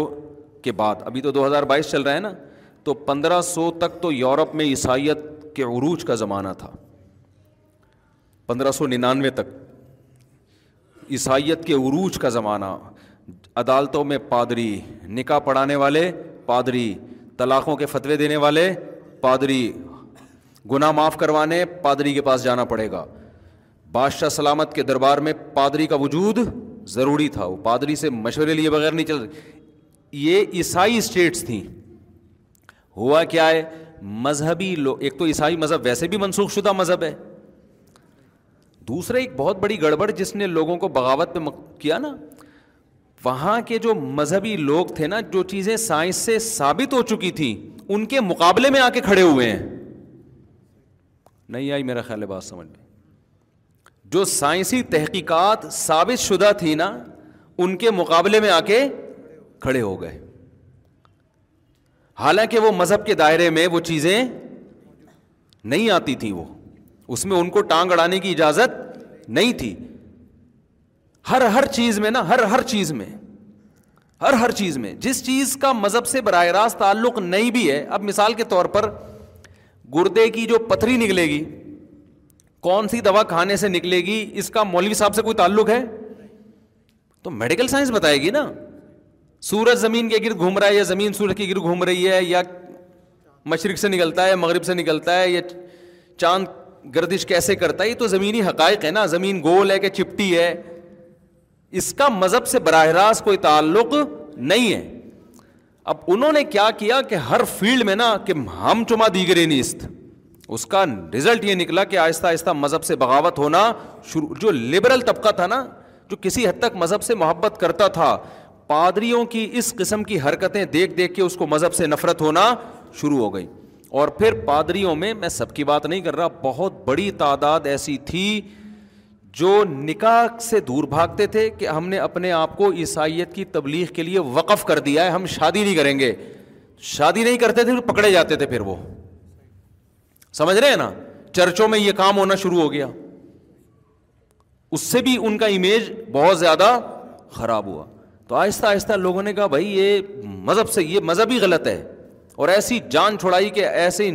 کے بعد ابھی تو دو ہزار بائیس چل رہا ہے نا تو پندرہ سو تک تو یورپ میں عیسائیت کے عروج کا زمانہ تھا پندرہ سو ننانوے تک عیسائیت کے عروج کا زمانہ عدالتوں میں پادری نکاح پڑھانے والے پادری طلاقوں کے فتوے دینے والے پادری گناہ معاف کروانے پادری کے پاس جانا پڑے گا بادشاہ سلامت کے دربار میں پادری کا وجود ضروری تھا وہ پادری سے مشورے لیے بغیر نہیں چل یہ عیسائی اسٹیٹس تھیں ہوا کیا ہے مذہبی لوگ ایک تو عیسائی مذہب ویسے بھی منسوخ شدہ مذہب ہے دوسرا ایک بہت بڑی گڑبڑ جس نے لوگوں کو بغاوت پہ کیا نا وہاں کے جو مذہبی لوگ تھے نا جو چیزیں سائنس سے ثابت ہو چکی تھیں ان کے مقابلے میں آ کے کھڑے ہوئے ہیں نہیں آئی میرا خیال ہے بات سمجھ جو سائنسی تحقیقات ثابت شدہ تھی نا ان کے مقابلے میں آ کے کھڑے ہو گئے حالانکہ وہ مذہب کے دائرے میں وہ چیزیں نہیں آتی تھیں وہ اس میں ان کو ٹانگ اڑانے کی اجازت نہیں تھی ہر ہر چیز میں نا ہر ہر چیز میں ہر ہر چیز میں جس چیز کا مذہب سے براہ راست تعلق نہیں بھی ہے اب مثال کے طور پر گردے کی جو پتھری نکلے گی کون سی دوا کھانے سے نکلے گی اس کا مولوی صاحب سے کوئی تعلق ہے تو میڈیکل سائنس بتائے گی نا سورج زمین کے گرد گھوم رہا ہے یا زمین سورج کے گرد گھوم رہی ہے یا مشرق سے نکلتا ہے مغرب سے نکلتا ہے یا چاند گردش کیسے کرتا ہے یہ تو زمینی حقائق ہے نا زمین گول ہے کہ چپٹی ہے اس کا مذہب سے براہ راست کوئی تعلق نہیں ہے اب انہوں نے کیا کیا کہ ہر فیلڈ میں نا کہ ہم چما دیگر نیست اس کا رزلٹ یہ نکلا کہ آہستہ آہستہ مذہب سے بغاوت ہونا شروع جو لبرل طبقہ تھا نا جو کسی حد تک مذہب سے محبت کرتا تھا پادریوں کی اس قسم کی حرکتیں دیکھ دیکھ کے اس کو مذہب سے نفرت ہونا شروع ہو گئی اور پھر پادریوں میں میں سب کی بات نہیں کر رہا بہت بڑی تعداد ایسی تھی جو نکاح سے دور بھاگتے تھے کہ ہم نے اپنے آپ کو عیسائیت کی تبلیغ کے لیے وقف کر دیا ہے ہم شادی نہیں کریں گے شادی نہیں کرتے تھے پکڑے جاتے تھے پھر وہ سمجھ رہے ہیں نا چرچوں میں یہ کام ہونا شروع ہو گیا اس سے بھی ان کا امیج بہت زیادہ خراب ہوا تو آہستہ آہستہ لوگوں نے کہا بھائی یہ مذہب سے یہ مذہب ہی غلط ہے اور ایسی جان چھوڑائی کہ ایسے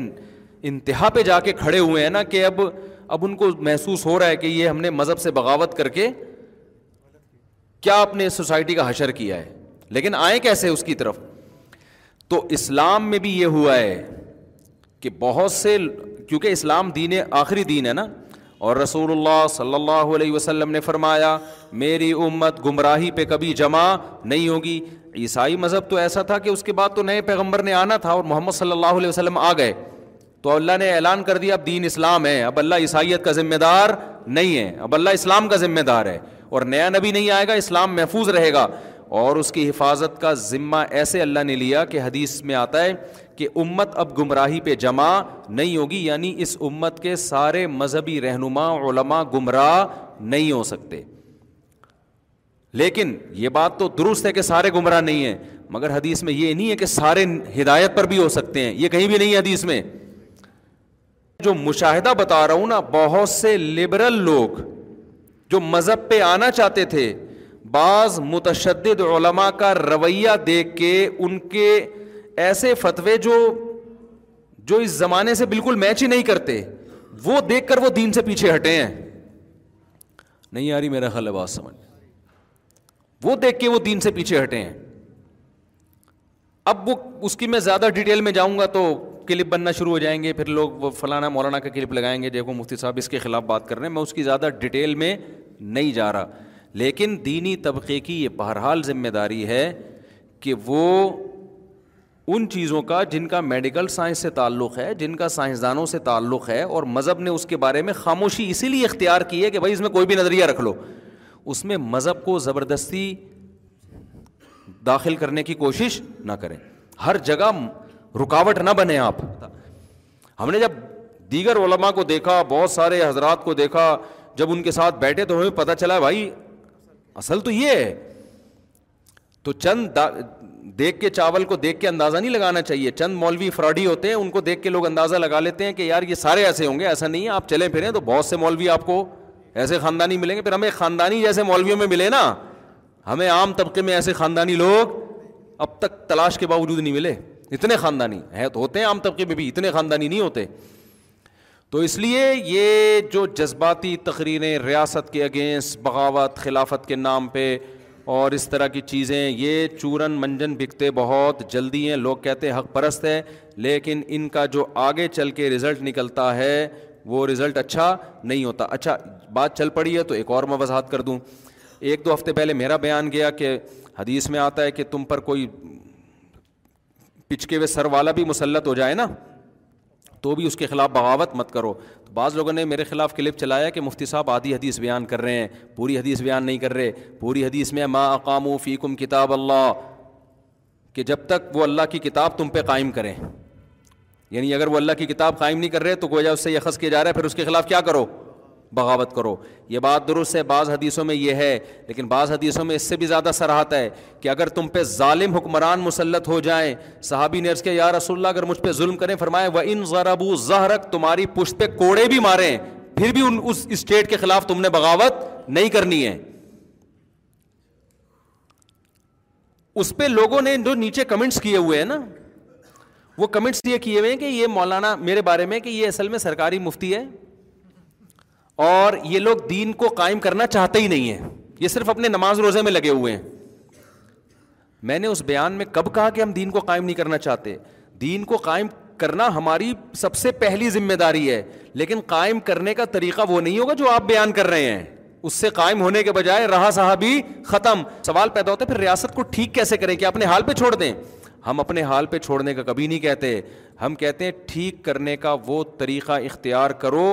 انتہا پہ جا کے کھڑے ہوئے ہیں نا کہ اب اب ان کو محسوس ہو رہا ہے کہ یہ ہم نے مذہب سے بغاوت کر کے کیا اپنے سوسائٹی کا حشر کیا ہے لیکن آئے کیسے اس کی طرف تو اسلام میں بھی یہ ہوا ہے کہ بہت سے کیونکہ اسلام دین آخری دین ہے نا اور رسول اللہ صلی اللہ علیہ وسلم نے فرمایا میری امت گمراہی پہ کبھی جمع نہیں ہوگی عیسائی مذہب تو ایسا تھا کہ اس کے بعد تو نئے پیغمبر نے آنا تھا اور محمد صلی اللہ علیہ وسلم آ گئے تو اللہ نے اعلان کر دیا اب دین اسلام ہے اب اللہ عیسائیت کا ذمہ دار نہیں ہے اب اللہ اسلام کا ذمہ دار ہے اور نیا نبی نہیں آئے گا اسلام محفوظ رہے گا اور اس کی حفاظت کا ذمہ ایسے اللہ نے لیا کہ حدیث میں آتا ہے کہ امت اب گمراہی پہ جمع نہیں ہوگی یعنی اس امت کے سارے مذہبی رہنما علماء گمراہ نہیں ہو سکتے لیکن یہ بات تو درست ہے کہ سارے گمراہ نہیں ہیں مگر حدیث میں یہ نہیں ہے کہ سارے ہدایت پر بھی ہو سکتے ہیں یہ کہیں بھی نہیں ہے حدیث میں جو مشاہدہ بتا رہا ہوں نا بہت سے لبرل لوگ جو مذہب پہ آنا چاہتے تھے بعض متشدد علماء کا رویہ دیکھ کے ان کے ایسے فتوے جو جو اس زمانے سے بالکل میچ ہی نہیں کرتے وہ دیکھ کر وہ دین سے پیچھے ہٹے ہیں نہیں یاری میرا ہے بات سمجھ وہ دیکھ کے وہ دین سے پیچھے ہٹے ہیں اب وہ اس کی میں زیادہ ڈیٹیل میں جاؤں گا تو کلپ بننا شروع ہو جائیں گے پھر لوگ وہ فلانا مولانا کا کلپ لگائیں گے دیکھو مفتی صاحب اس کے خلاف بات کر رہے ہیں میں اس کی زیادہ ڈیٹیل میں نہیں جا رہا لیکن دینی طبقے کی یہ بہرحال ذمہ داری ہے کہ وہ ان چیزوں کا جن کا میڈیکل سائنس سے تعلق ہے جن کا سائنسدانوں سے تعلق ہے اور مذہب نے اس کے بارے میں خاموشی اسی لیے اختیار کی ہے کہ بھائی اس میں کوئی بھی نظریہ رکھ لو اس میں مذہب کو زبردستی داخل کرنے کی کوشش نہ کریں ہر جگہ رکاوٹ نہ بنے آپ ہم نے جب دیگر علماء کو دیکھا بہت سارے حضرات کو دیکھا جب ان کے ساتھ بیٹھے تو ہمیں پتہ چلا بھائی اصل تو یہ ہے تو چند دیکھ کے چاول کو دیکھ کے اندازہ نہیں لگانا چاہیے چند مولوی فراڈی ہوتے ہیں ان کو دیکھ کے لوگ اندازہ لگا لیتے ہیں کہ یار یہ سارے ایسے ہوں گے ایسا نہیں ہے آپ چلے پھریں تو بہت سے مولوی آپ کو ایسے خاندانی ملیں گے پھر ہمیں خاندانی جیسے مولویوں میں ملے نا ہمیں عام طبقے میں ایسے خاندانی لوگ اب تک تلاش کے باوجود نہیں ملے اتنے خاندانی ہے تو ہوتے ہیں عام طبقے میں بھی اتنے خاندانی نہیں ہوتے تو اس لیے یہ جو جذباتی تقریریں ریاست کے اگینسٹ بغاوت خلافت کے نام پہ اور اس طرح کی چیزیں یہ چورن منجن بکتے بہت جلدی ہیں لوگ کہتے ہیں حق پرست ہے لیکن ان کا جو آگے چل کے رزلٹ نکلتا ہے وہ رزلٹ اچھا نہیں ہوتا اچھا بات چل پڑی ہے تو ایک اور میں وضاحت کر دوں ایک دو ہفتے پہلے میرا بیان گیا کہ حدیث میں آتا ہے کہ تم پر کوئی پچکے ہوئے سر والا بھی مسلط ہو جائے نا تو بھی اس کے خلاف بغاوت مت کرو تو بعض لوگوں نے میرے خلاف کلپ چلایا کہ مفتی صاحب آدھی حدیث بیان کر رہے ہیں پوری حدیث بیان نہیں کر رہے پوری حدیث میں ماں اقام و فیکم کتاب اللہ کہ جب تک وہ اللہ کی کتاب تم پہ قائم کریں یعنی اگر وہ اللہ کی کتاب قائم نہیں کر رہے تو گویا اس سے یہ خص کیا جا رہا ہے پھر اس کے خلاف کیا کرو بغاوت کرو یہ بات درست ہے بعض حدیثوں میں یہ ہے لیکن بعض حدیثوں میں اس سے بھی زیادہ سراہت ہے کہ اگر تم پہ ظالم حکمران مسلط ہو جائیں صحابی نے عرض کیا یا رسول اللہ اگر مجھ پہ ظلم کریں فرمائے وہ ان ذرابو زہرک تمہاری پشت پہ کوڑے بھی ماریں پھر بھی ان اس اسٹیٹ کے خلاف تم نے بغاوت نہیں کرنی ہے اس پہ لوگوں نے جو نیچے کمنٹس کیے ہوئے ہیں نا وہ کمنٹس یہ کیے ہوئے ہیں کہ یہ مولانا میرے بارے میں کہ یہ اصل میں سرکاری مفتی ہے اور یہ لوگ دین کو قائم کرنا چاہتے ہی نہیں ہیں یہ صرف اپنے نماز روزے میں لگے ہوئے ہیں میں نے اس بیان میں کب کہا کہ ہم دین کو قائم نہیں کرنا چاہتے دین کو قائم کرنا ہماری سب سے پہلی ذمہ داری ہے لیکن قائم کرنے کا طریقہ وہ نہیں ہوگا جو آپ بیان کر رہے ہیں اس سے قائم ہونے کے بجائے رہا صحابی ختم سوال پیدا ہوتا ہے پھر ریاست کو ٹھیک کیسے کریں کہ اپنے حال پہ چھوڑ دیں ہم اپنے حال پہ چھوڑنے کا کبھی نہیں کہتے ہم کہتے ہیں ٹھیک کرنے کا وہ طریقہ اختیار کرو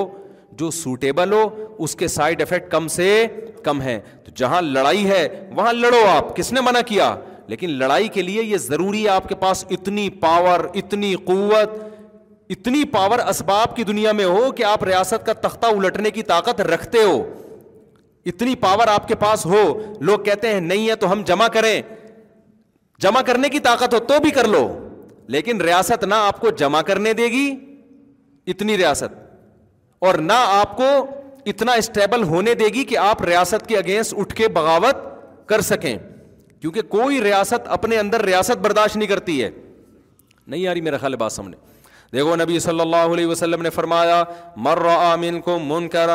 جو سوٹیبل ہو اس کے سائڈ افیکٹ کم سے کم ہے جہاں لڑائی ہے وہاں لڑو آپ کس نے منع کیا لیکن لڑائی کے لیے یہ ضروری ہے آپ کے پاس اتنی پاور اتنی قوت اتنی پاور اسباب کی دنیا میں ہو کہ آپ ریاست کا تختہ الٹنے کی طاقت رکھتے ہو اتنی پاور آپ کے پاس ہو لوگ کہتے ہیں نہیں ہے تو ہم جمع کریں جمع کرنے کی طاقت ہو تو بھی کر لو لیکن ریاست نہ آپ کو جمع کرنے دے گی اتنی ریاست اور نہ آپ کو اتنا اسٹیبل ہونے دے گی کہ آپ ریاست کے اگینسٹ اٹھ کے بغاوت کر سکیں کیونکہ کوئی ریاست اپنے اندر ریاست برداشت نہیں کرتی ہے نہیں یاری میرا خیال بات سامنے دیکھو نبی صلی اللہ علیہ وسلم نے فرمایا مر مرن کو من کر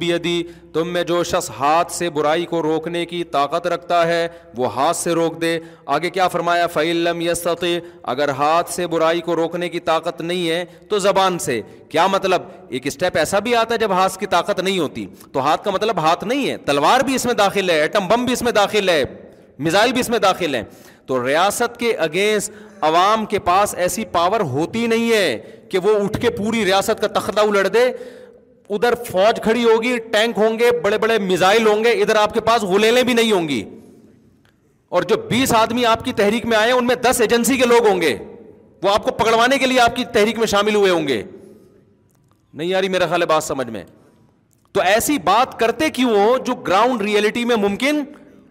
بیدی تم میں جو شخص ہاتھ سے برائی کو روکنے کی طاقت رکھتا ہے وہ ہاتھ سے روک دے آگے کیا فرمایا فعلم علم اگر ہاتھ سے برائی کو روکنے کی طاقت نہیں ہے تو زبان سے کیا مطلب ایک اسٹیپ ایسا بھی آتا ہے جب ہاتھ کی طاقت نہیں ہوتی تو ہاتھ کا مطلب ہاتھ نہیں ہے تلوار بھی اس میں داخل ہے ایٹم بم بھی اس میں داخل ہے میزائل بھی اس میں داخل ہے تو ریاست کے اگینسٹ عوام کے پاس ایسی پاور ہوتی نہیں ہے کہ وہ اٹھ کے پوری ریاست کا تختہ الٹ دے ادھر فوج کھڑی ہوگی ٹینک ہوں گے بڑے بڑے میزائل ہوں گے ادھر آپ کے پاس غلیلیں بھی نہیں ہوں گی اور جو بیس آدمی آپ کی تحریک میں آئے ان میں دس ایجنسی کے لوگ ہوں گے وہ آپ کو پکڑوانے کے لیے آپ کی تحریک میں شامل ہوئے ہوں گے نہیں یاری میرا خیال ہے بات سمجھ میں تو ایسی بات کرتے کیوں ہو جو گراؤنڈ ریئلٹی میں ممکن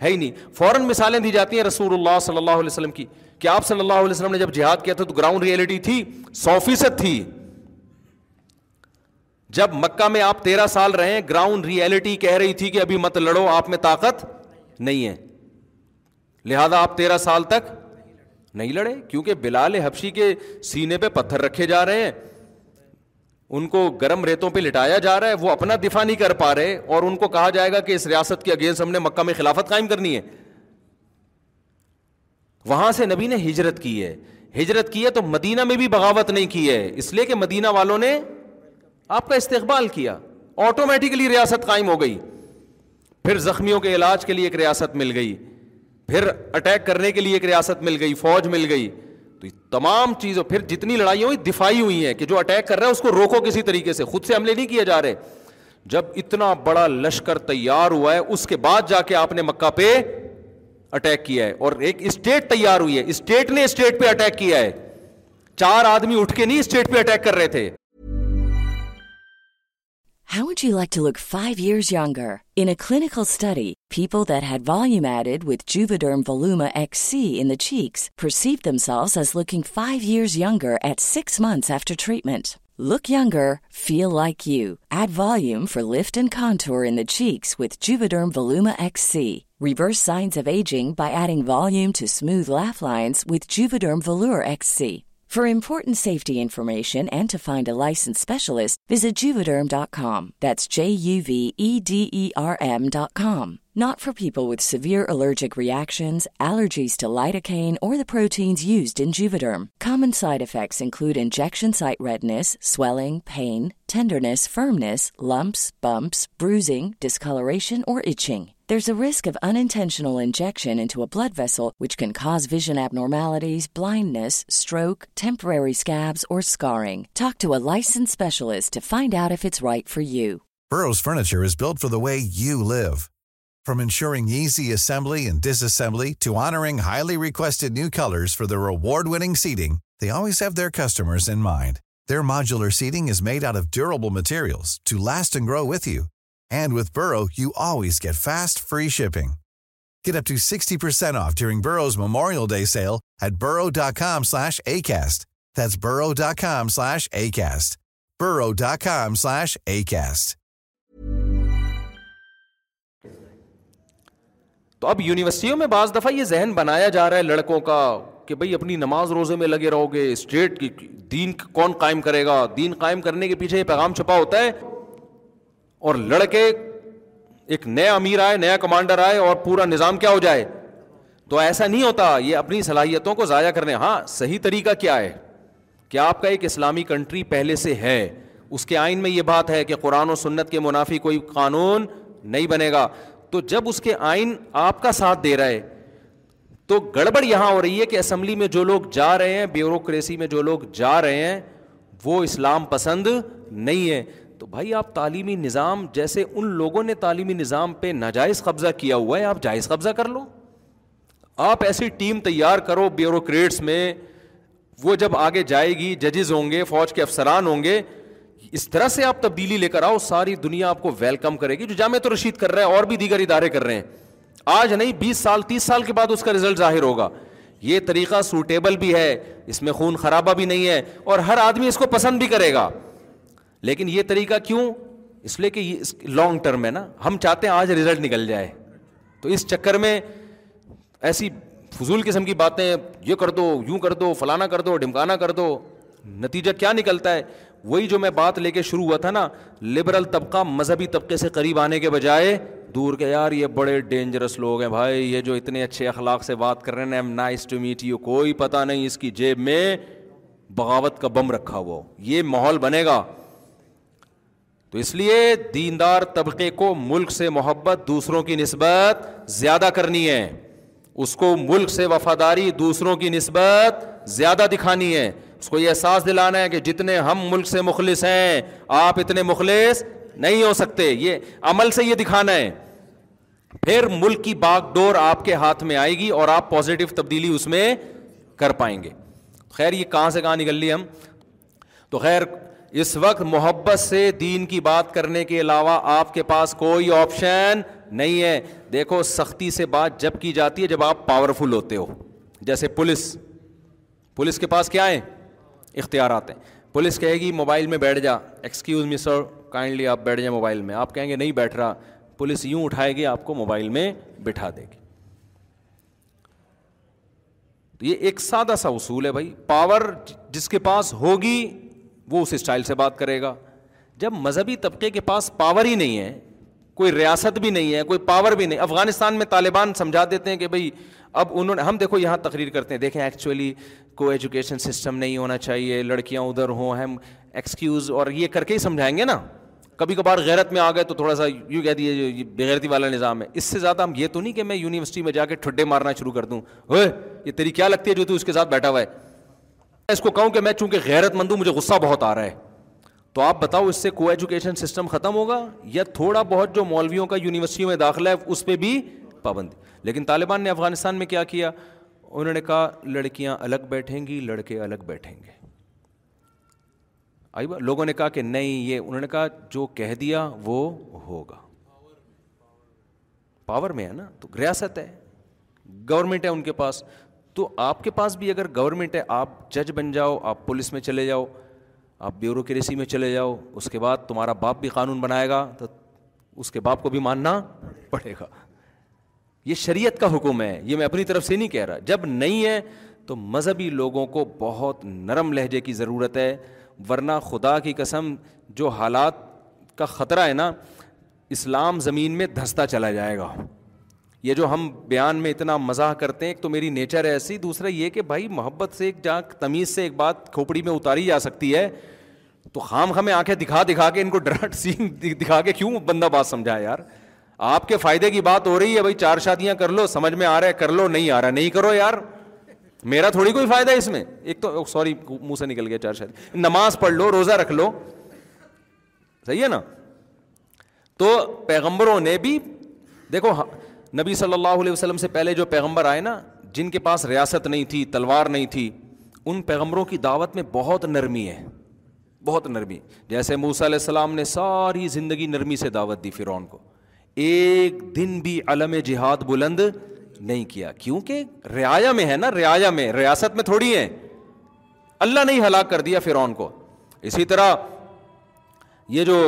ہے ہی نہیں فوراً مثالیں دی جاتی ہیں رسول اللہ اللہ اللہ صلی صلی علیہ وسلم کی کہ آپ علیہ وسلم نے جب جہاد کیا تھا تو گراؤنڈ ریئلٹی تھی سو فیصد تھی جب مکہ میں آپ تیرہ سال رہے ہیں گراؤنڈ ریئلٹی کہہ رہی تھی کہ ابھی مت لڑو آپ میں طاقت نہیں ہے لہذا آپ تیرہ سال تک نہیں لڑے کیونکہ بلال حبشی کے سینے پہ پتھر رکھے جا رہے ہیں ان کو گرم ریتوں پہ لٹایا جا رہا ہے وہ اپنا دفاع نہیں کر پا رہے اور ان کو کہا جائے گا کہ اس ریاست کے اگینسٹ ہم نے مکہ میں خلافت قائم کرنی ہے وہاں سے نبی نے ہجرت کی ہے ہجرت کی ہے تو مدینہ میں بھی بغاوت نہیں کی ہے اس لیے کہ مدینہ والوں نے آپ کا استقبال کیا آٹومیٹکلی ریاست قائم ہو گئی پھر زخمیوں کے علاج کے لیے ایک ریاست مل گئی پھر اٹیک کرنے کے لیے ایک ریاست مل گئی فوج مل گئی تو تمام چیزوں پھر جتنی لڑائی ہوئی دفاعی ہوئی ہیں کہ جو اٹیک کر رہا ہے اس کو روکو کسی طریقے سے خود سے حملے نہیں کیے جا رہے جب اتنا بڑا لشکر تیار ہوا ہے اس کے بعد جا کے آپ نے مکہ پہ اٹیک کیا ہے اور ایک اسٹیٹ تیار ہوئی ہے اسٹیٹ نے اسٹیٹ پہ اٹیک کیا ہے چار آدمی اٹھ کے نہیں اسٹیٹ پہ اٹیک کر رہے تھے How would you like to look 5 years younger? In a clinical study, people that had volume added with Juvederm Voluma XC in the cheeks perceived themselves as looking 5 years younger at 6 months after treatment. Look younger, feel like you. Add volume for lift and contour in the cheeks with Juvederm Voluma XC. Reverse signs of aging by adding volume to smooth laugh lines with Juvederm Volure XC. From ford safety information the license visit Juvederm dot com not for blindness stroke temporary scabs اور scarring talk to a license right live. From ensuring E C assembly in this assembly to آنگ highly رکرس material grow with you and wait bro you always get fast free shipping memorial تو اب یونیورسٹیوں میں بعض دفعہ یہ ذہن بنایا جا رہا ہے لڑکوں کا کہ بھائی اپنی نماز روزے میں لگے رہو گے اسٹیٹ کی دین کون قائم کرے گا دین قائم کرنے کے پیچھے یہ پیغام چھپا ہوتا ہے اور لڑکے ایک نیا امیر آئے نیا کمانڈر آئے اور پورا نظام کیا ہو جائے تو ایسا نہیں ہوتا یہ اپنی صلاحیتوں کو ضائع کرنے ہاں صحیح طریقہ کیا ہے کہ آپ کا ایک اسلامی کنٹری پہلے سے ہے اس کے آئین میں یہ بات ہے کہ قرآن و سنت کے منافی کوئی قانون نہیں بنے گا تو جب اس کے آئین آپ کا ساتھ دے رہا ہے تو گڑبڑ یہاں ہو رہی ہے کہ اسمبلی میں جو لوگ جا رہے ہیں بیوروکریسی میں جو لوگ جا رہے ہیں وہ اسلام پسند نہیں ہے تو بھائی آپ تعلیمی نظام جیسے ان لوگوں نے تعلیمی نظام پہ ناجائز قبضہ کیا ہوا ہے آپ جائز قبضہ کر لو آپ ایسی ٹیم تیار کرو بیوروکریٹس میں وہ جب آگے جائے گی ججز ہوں گے فوج کے افسران ہوں گے اس طرح سے آپ تبدیلی لے کر آؤ ساری دنیا آپ کو ویلکم کرے گی جو جامع تو رشید کر رہے ہیں اور بھی دیگر ادارے کر رہے ہیں آج نہیں بیس سال تیس سال کے بعد اس کا ریزلٹ ظاہر ہوگا یہ طریقہ سوٹیبل بھی ہے اس میں خون خرابہ بھی نہیں ہے اور ہر آدمی اس کو پسند بھی کرے گا لیکن یہ طریقہ کیوں اس لیے کہ یہ لانگ ٹرم ہے نا ہم چاہتے ہیں آج ریزلٹ نکل جائے تو اس چکر میں ایسی فضول قسم کی باتیں یہ کر دو یوں کر دو فلانا کر دو ڈمکانا کر دو نتیجہ کیا نکلتا ہے وہی جو میں بات لے کے شروع ہوا تھا نا لبرل طبقہ مذہبی طبقے سے قریب آنے کے بجائے دور کے یار یہ بڑے ڈینجرس لوگ ہیں بھائی یہ جو اتنے اچھے اخلاق سے بات کر رہے ہیں نائس ٹو میٹ یو کوئی نہیں اس کی جیب میں بغاوت کا بم رکھا ہوا یہ ماحول بنے گا تو اس لیے دیندار طبقے کو ملک سے محبت دوسروں کی نسبت زیادہ کرنی ہے اس کو ملک سے وفاداری دوسروں کی نسبت زیادہ دکھانی ہے اس کو یہ احساس دلانا ہے کہ جتنے ہم ملک سے مخلص ہیں آپ اتنے مخلص نہیں ہو سکتے یہ عمل سے یہ دکھانا ہے پھر ملک کی باغ ڈور آپ کے ہاتھ میں آئے گی اور آپ پازیٹو تبدیلی اس میں کر پائیں گے خیر یہ کہاں سے کہاں نکل لی ہم تو خیر اس وقت محبت سے دین کی بات کرنے کے علاوہ آپ کے پاس کوئی آپشن نہیں ہے دیکھو سختی سے بات جب کی جاتی ہے جب آپ پاورفل ہوتے ہو جیسے پولیس پولیس کے پاس کیا ہے اختیارات ہیں پولیس کہے گی موبائل میں بیٹھ جا ایکسکیوز می سر کائنڈلی آپ بیٹھ جائیں موبائل میں آپ کہیں گے نہیں بیٹھ رہا پولیس یوں اٹھائے گی آپ کو موبائل میں بٹھا دے گی تو یہ ایک سادہ سا اصول ہے بھائی پاور جس کے پاس ہوگی وہ اس اسٹائل سے بات کرے گا جب مذہبی طبقے کے پاس پاور ہی نہیں ہے کوئی ریاست بھی نہیں ہے کوئی پاور بھی نہیں افغانستان میں طالبان سمجھا دیتے ہیں کہ بھائی اب انہوں نے ہم دیکھو یہاں تقریر کرتے ہیں دیکھیں ایکچولی کو ایجوکیشن سسٹم نہیں ہونا چاہیے لڑکیاں ادھر ہوں ہم ایکسکیوز اور یہ کر کے ہی سمجھائیں گے نا کبھی کبھار غیرت میں آ گئے تو تھوڑا سا یوں کہہ دیے بغیرتی والا نظام ہے اس سے زیادہ ہم یہ تو نہیں کہ میں یونیورسٹی میں جا کے ٹھڈے مارنا شروع کر دوں اوے یہ تیری کیا لگتی ہے جو تھی اس کے ساتھ بیٹھا ہوا ہے اس کو کہوں کہ میں چونکہ غیرت مند ہوں مجھے غصہ بہت آ رہا ہے تو آپ بتاؤ اس سے کو ایجوکیشن سسٹم ختم ہوگا یا تھوڑا بہت جو مولویوں کا یونیورسٹیوں میں داخلہ ہے اس پہ بھی پابندی لیکن طالبان نے افغانستان میں کیا کیا انہوں نے کہا لڑکیاں الگ بیٹھیں گی لڑکے الگ بیٹھیں گے آئی لوگوں نے نے کہا کہا کہ نہیں یہ انہوں جو کہہ دیا وہ ہوگا پاور میں ہے نا تو ریاست ہے گورنمنٹ ہے ان کے پاس تو آپ کے پاس بھی اگر گورنمنٹ ہے آپ جج بن جاؤ آپ پولیس میں چلے جاؤ آپ بیوروکریسی میں چلے جاؤ اس کے بعد تمہارا باپ بھی قانون بنائے گا تو اس کے باپ کو بھی ماننا پڑے گا یہ شریعت کا حکم ہے یہ میں اپنی طرف سے نہیں کہہ رہا جب نہیں ہے تو مذہبی لوگوں کو بہت نرم لہجے کی ضرورت ہے ورنہ خدا کی قسم جو حالات کا خطرہ ہے نا اسلام زمین میں دھستا چلا جائے گا یہ جو ہم بیان میں اتنا مزاح کرتے ہیں ایک تو میری نیچر ہے ایسی دوسرا یہ کہ بھائی محبت سے ایک جہاں تمیز سے ایک بات کھوپڑی میں اتاری جا سکتی ہے تو خام ہمیں آنکھیں دکھا دکھا کے ان کو ڈرٹ سین دکھا کے کیوں بندہ بات سمجھا یار آپ کے فائدے کی بات ہو رہی ہے بھائی چار شادیاں کر لو سمجھ میں آ رہا ہے کر لو نہیں آ رہا نہیں کرو یار میرا تھوڑی کوئی فائدہ ہے اس میں ایک تو سوری منہ سے نکل گیا چار شادی نماز پڑھ لو روزہ رکھ لو صحیح ہے نا تو پیغمبروں نے بھی دیکھو ہاں، نبی صلی اللہ علیہ وسلم سے پہلے جو پیغمبر آئے نا جن کے پاس ریاست نہیں تھی تلوار نہیں تھی ان پیغمبروں کی دعوت میں بہت نرمی ہے بہت نرمی جیسے موسیٰ علیہ السلام نے ساری زندگی نرمی سے دعوت دی فرعون کو ایک دن بھی علم جہاد بلند نہیں کیا کیونکہ رعایا میں ہے نا ریا میں ریاست میں تھوڑی ہے اللہ نے ہی ہلاک کر دیا فرعون کو اسی طرح یہ جو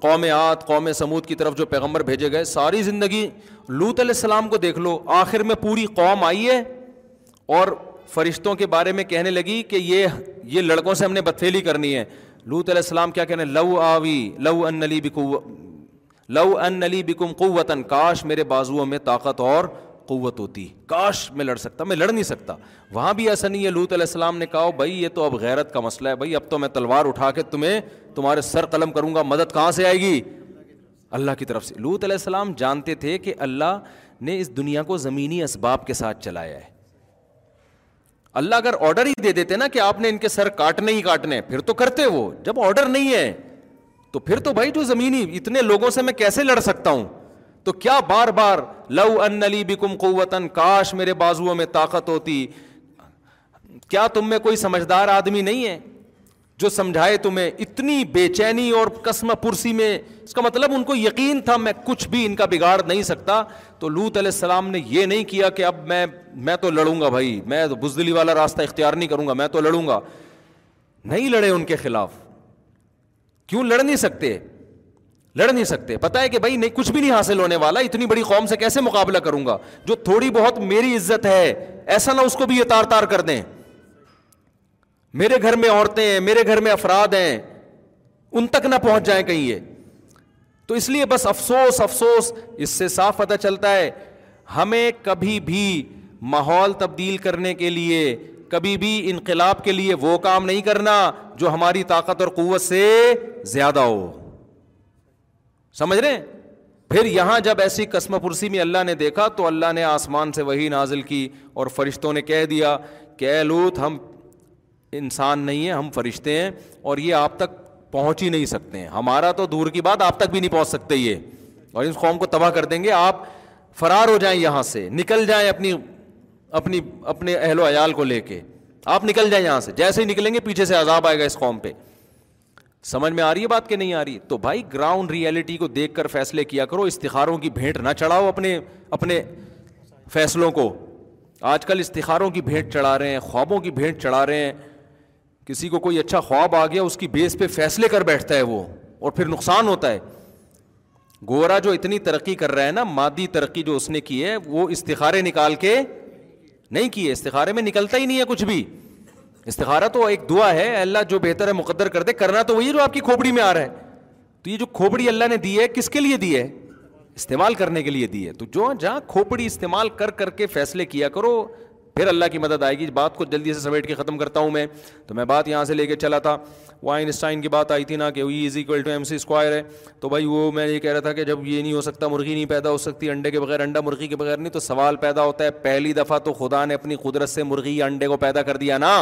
قوم آت قوم سمود کی طرف جو پیغمبر بھیجے گئے ساری زندگی لوت علیہ السلام کو دیکھ لو آخر میں پوری قوم آئی ہے اور فرشتوں کے بارے میں کہنے لگی کہ یہ یہ لڑکوں سے ہم نے بتھیلی کرنی ہے لوت علیہ السلام کیا کہنے لو آوی لو انلی بکو لو ان نلی بکم قوت کاش میرے بازوؤں میں طاقت اور قوت ہوتی کاش میں لڑ سکتا میں لڑ نہیں سکتا وہاں بھی ایسا نہیں ہے لوت علیہ السلام نے کہا بھائی یہ تو اب غیرت کا مسئلہ ہے بھائی اب تو میں تلوار اٹھا کے تمہیں تمہارے سر قلم کروں گا مدد کہاں سے آئے گی اللہ کی طرف سے لوت علیہ السلام جانتے تھے کہ اللہ نے اس دنیا کو زمینی اسباب کے ساتھ چلایا ہے اللہ اگر آرڈر ہی دے دیتے نا کہ آپ نے ان کے سر کاٹنے ہی کاٹنے پھر تو کرتے وہ جب آرڈر نہیں ہے تو پھر تو بھائی جو زمینی اتنے لوگوں سے میں کیسے لڑ سکتا ہوں تو کیا بار بار لو ان علی بکم قوتن کاش میرے بازوؤں میں طاقت ہوتی کیا تم میں کوئی سمجھدار آدمی نہیں ہے جو سمجھائے تمہیں اتنی بے چینی اور کسم پرسی میں اس کا مطلب ان کو یقین تھا میں کچھ بھی ان کا بگاڑ نہیں سکتا تو لوت علیہ السلام نے یہ نہیں کیا کہ اب میں میں تو لڑوں گا بھائی میں بزدلی والا راستہ اختیار نہیں کروں گا میں تو لڑوں گا نہیں لڑے ان کے خلاف کیوں لڑ نہیں سکتے لڑ نہیں سکتے پتا ہے کہ بھائی نہیں کچھ بھی نہیں حاصل ہونے والا اتنی بڑی قوم سے کیسے مقابلہ کروں گا جو تھوڑی بہت میری عزت ہے ایسا نہ اس کو بھی یہ تار تار کر دیں میرے گھر میں عورتیں ہیں میرے گھر میں افراد ہیں ان تک نہ پہنچ جائیں کہیں یہ تو اس لیے بس افسوس افسوس اس سے صاف پتہ چلتا ہے ہمیں کبھی بھی ماحول تبدیل کرنے کے لیے کبھی بھی انقلاب کے لیے وہ کام نہیں کرنا جو ہماری طاقت اور قوت سے زیادہ ہو سمجھ رہے پھر یہاں جب ایسی قسم پرسی میں اللہ نے دیکھا تو اللہ نے آسمان سے وہی نازل کی اور فرشتوں نے کہہ دیا کہ اے لوت ہم انسان نہیں ہیں ہم فرشتے ہیں اور یہ آپ تک پہنچ ہی نہیں سکتے ہیں ہمارا تو دور کی بات آپ تک بھی نہیں پہنچ سکتے یہ اور اس قوم کو تباہ کر دیں گے آپ فرار ہو جائیں یہاں سے نکل جائیں اپنی اپنی اپنے اہل و عیال کو لے کے آپ نکل جائیں یہاں سے جیسے ہی نکلیں گے پیچھے سے عذاب آئے گا اس قوم پہ سمجھ میں آ رہی ہے بات کہ نہیں آ رہی تو بھائی گراؤنڈ ریئلٹی کو دیکھ کر فیصلے کیا کرو استخاروں کی بھیٹ نہ چڑھاؤ اپنے اپنے فیصلوں کو آج کل استخاروں کی بھیٹ چڑھا رہے ہیں خوابوں کی بھیٹ چڑھا رہے ہیں کسی کو کوئی اچھا خواب آ گیا اس کی بیس پہ فیصلے کر بیٹھتا ہے وہ اور پھر نقصان ہوتا ہے گورا جو اتنی ترقی کر رہا ہے نا مادی ترقی جو اس نے کی ہے وہ استخارے نکال کے نہیں کیے استخارے میں نکلتا ہی نہیں ہے کچھ بھی استخارہ تو ایک دعا ہے اللہ جو بہتر ہے مقدر کر دے کرنا تو وہی جو آپ کی کھوپڑی میں آ رہا ہے تو یہ جو کھوپڑی اللہ نے دی ہے کس کے لیے دی ہے استعمال کرنے کے لیے دی ہے تو جو جہاں کھوپڑی استعمال کر کر کے فیصلے کیا کرو پھر اللہ کی مدد آئے گی بات کو جلدی سے سمیٹ کے ختم کرتا ہوں میں تو میں بات یہاں سے لے کے چلا تھا وہ آئنسٹائن کی بات آئی تھی نا کہ is equal to M C square ہے تو بھائی وہ میں یہ کہہ رہا تھا کہ جب یہ نہیں ہو سکتا مرغی نہیں پیدا ہو سکتی انڈے کے بغیر انڈا مرغی کے بغیر نہیں تو سوال پیدا ہوتا ہے پہلی دفعہ تو خدا نے اپنی قدرت سے مرغی یا انڈے کو پیدا کر دیا نا